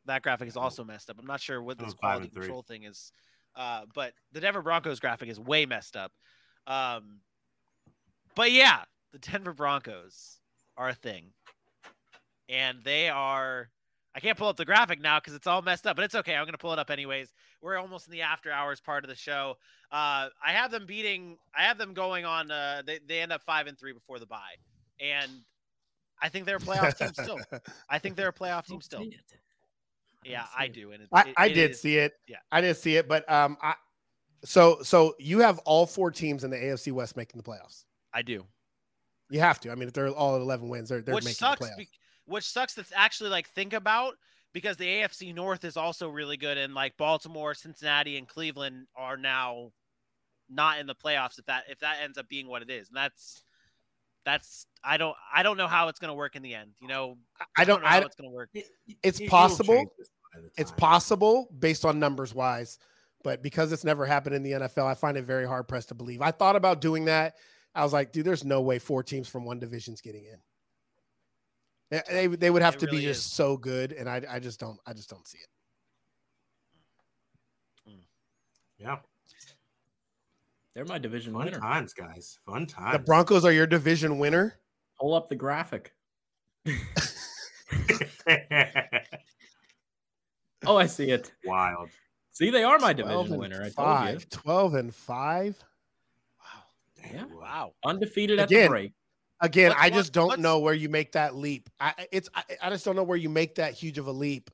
That graphic is also messed up. I'm not sure what Oh, this five quality control thing is, uh, but the Denver Broncos graphic is way messed up. Um, but yeah, the Denver Broncos are a thing, and they are. I can't pull up the graphic now because it's all messed up, but it's okay. I'm gonna pull it up anyways. We're almost in the after hours part of the show. Uh, I have them beating. I have them going on. Uh, they they end up five and three before the bye, and I think they're a playoff team still. [laughs] I think they're a playoff team still. say it. don't Yeah, say I do, and it, I, it- I it did is- see it. yeah. I did see it, but um, I so so you have all four teams in the AFC West making the playoffs. I do. You have to. I mean, if they're all at eleven wins, they're they're which making sucks. the playoffs. Be- which sucks to actually like think about because the AFC North is also really good, and like Baltimore, Cincinnati, and Cleveland are now not in the playoffs. If that if that ends up being what it is, and that's that's I don't I don't know how it's gonna work in the end. You know, I don't. know how it's gonna work. it- It's it possible. change this by the it's possible based on numbers wise, but because it's never happened in the NFL, I find it very hard pressed to believe. I thought about doing that. I was like, dude, there's no way four teams from one division's getting in. They, they, they would have It to be just is. so good, and I, I just don't I just don't see it. Yeah, They're my division fun winner. times, guys. Fun times. The Broncos are your division winner. Pull up the graphic. [laughs] Oh, I see it. Wild. See, they are my division winner. I told five. you. 12 and 5. Wow, Damn, Yeah. wow. wow. Undefeated at Again, the break. Again, What's- I just don't know where you make that leap. I it's I, I just don't know where you make that huge of a leap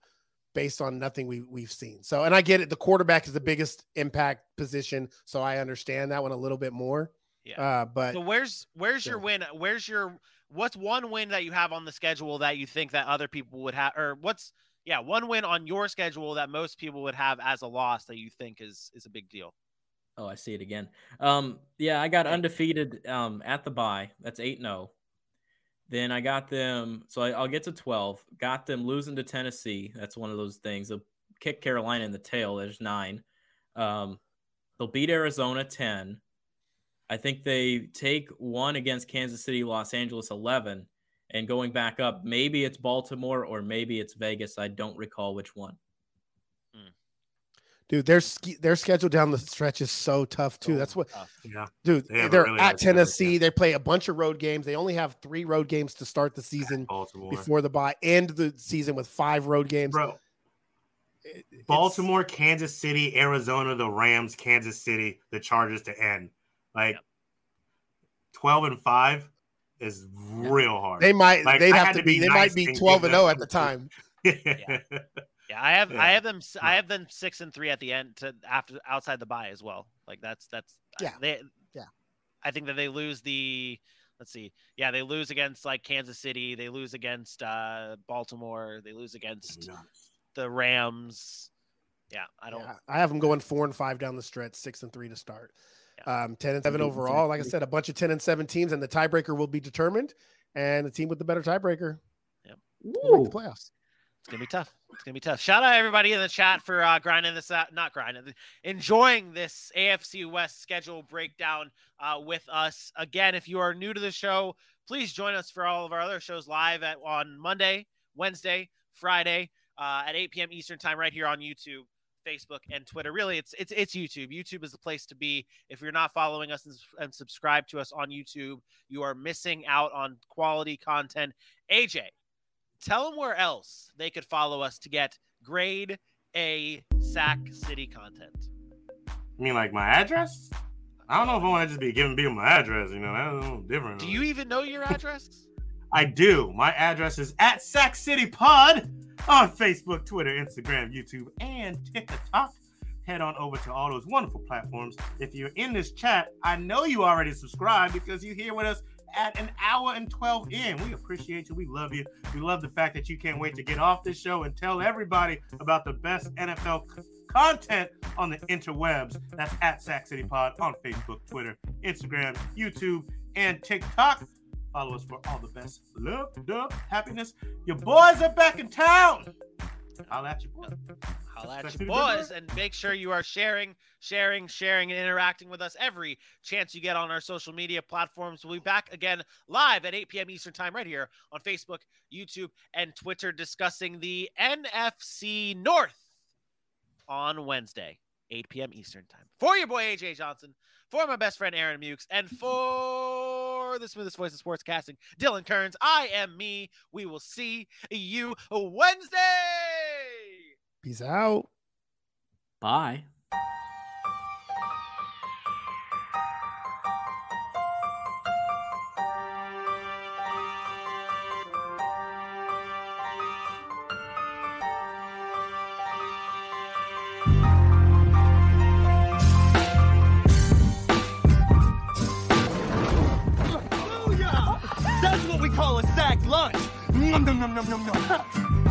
based on nothing we we've seen. So, and I get it. The quarterback is the biggest impact position, so I understand that one a little bit more. Yeah. Uh, but So where's where's your win? Where's your what's one win that you have on the schedule that you think that other people would have or what's yeah, one win on your schedule that most people would have as a loss that you think is is a big deal. Oh, I see it again. Um, yeah, I got undefeated um, at the bye. That's 8 0. Then I got them, so I, I'll get to 12. Got them losing to Tennessee. That's one of those things. They'll kick Carolina in the tail. There's nine. Um, they'll beat Arizona 10. I think they take one against Kansas City, Los Angeles 11. And going back up, maybe it's Baltimore or maybe it's Vegas. I don't recall which one. Dude, their their schedule down the stretch is so tough too. So That's what, tough. Yeah. dude. they they're really at Tennessee. They play a bunch of road games. They only have three road games to start the season before the bye. End the season with five road games. Bro, It- Baltimore, Kansas City, Arizona, the Rams, Kansas City, the Chargers to end. Like Yep. 12 and 5 is real hard. They might. Like, they'd I have to to be. be They nice might be twelve and oh zero at the time. [laughs] Yeah, I have I have them s- I No. have them 6 and 3 at the end to after outside the bye as well. Like that's that's Yeah. They Yeah. I think that they lose the let's see. Yeah, they lose against like Kansas City, they lose against uh Baltimore, they lose against the Rams. Yeah, I don't Yeah, I have them going four and five down the stretch, six and three to start. Um, ten and seven overall. Like I said, a bunch of ten and seven teams, and the tiebreaker will be determined. And the team with the better tiebreaker will make the playoffs. It's gonna be tough. It's gonna be tough. Shout out everybody in the chat for uh, grinding this out, not grinding, enjoying this AFC West schedule breakdown uh, with us. Again, if you are new to the show, please join us for all of our other shows live at on Monday, Wednesday, Friday uh, at 8 p.m. Eastern time, right here on YouTube. Facebook and Twitter. Really, it's it's it's YouTube. YouTube is the place to be. If you're not following us and, and subscribe to us on YouTube, you are missing out on quality content. AJ, tell them where else they could follow us to get grade A Sack City content. You mean like my address? I don't know if I want to just be giving people my address. You know, that's a little different. Do you even know your [laughs] address? I do. My address is at Sack City Pod on Facebook, Twitter, Instagram, YouTube, and TikTok. Head on over to all those wonderful platforms. If you're in this chat, I know you already subscribed because you're here with us at an hour and 12 in. We appreciate you. We love you. We love the fact that you can't wait to get off this show and tell everybody about the best NFL content on the interwebs. That's at Sack City Pod on Facebook, Twitter, Instagram, YouTube, and TikTok. Follow us for all the best love, dub, happiness. Your boys are back in town. I'll at you, boy. Holla at Especially you boys and make sure you are sharing, sharing, sharing, and interacting with us every chance you get on our social media platforms. We'll be back again live at 8 p.m. Eastern Time right here on Facebook, YouTube, and Twitter discussing the NFC North on Wednesday, 8 p.m. Eastern Time. For your boy AJ Johnson, for my best friend Aaron Mukes, and for the smoothest voice of sportscasting, Dylan Kearns, I am me. We will see you Wednesday. Peace out. Bye. That's what we call a sack lunch. Nom, nom, nom, nom, nom, nom. [laughs]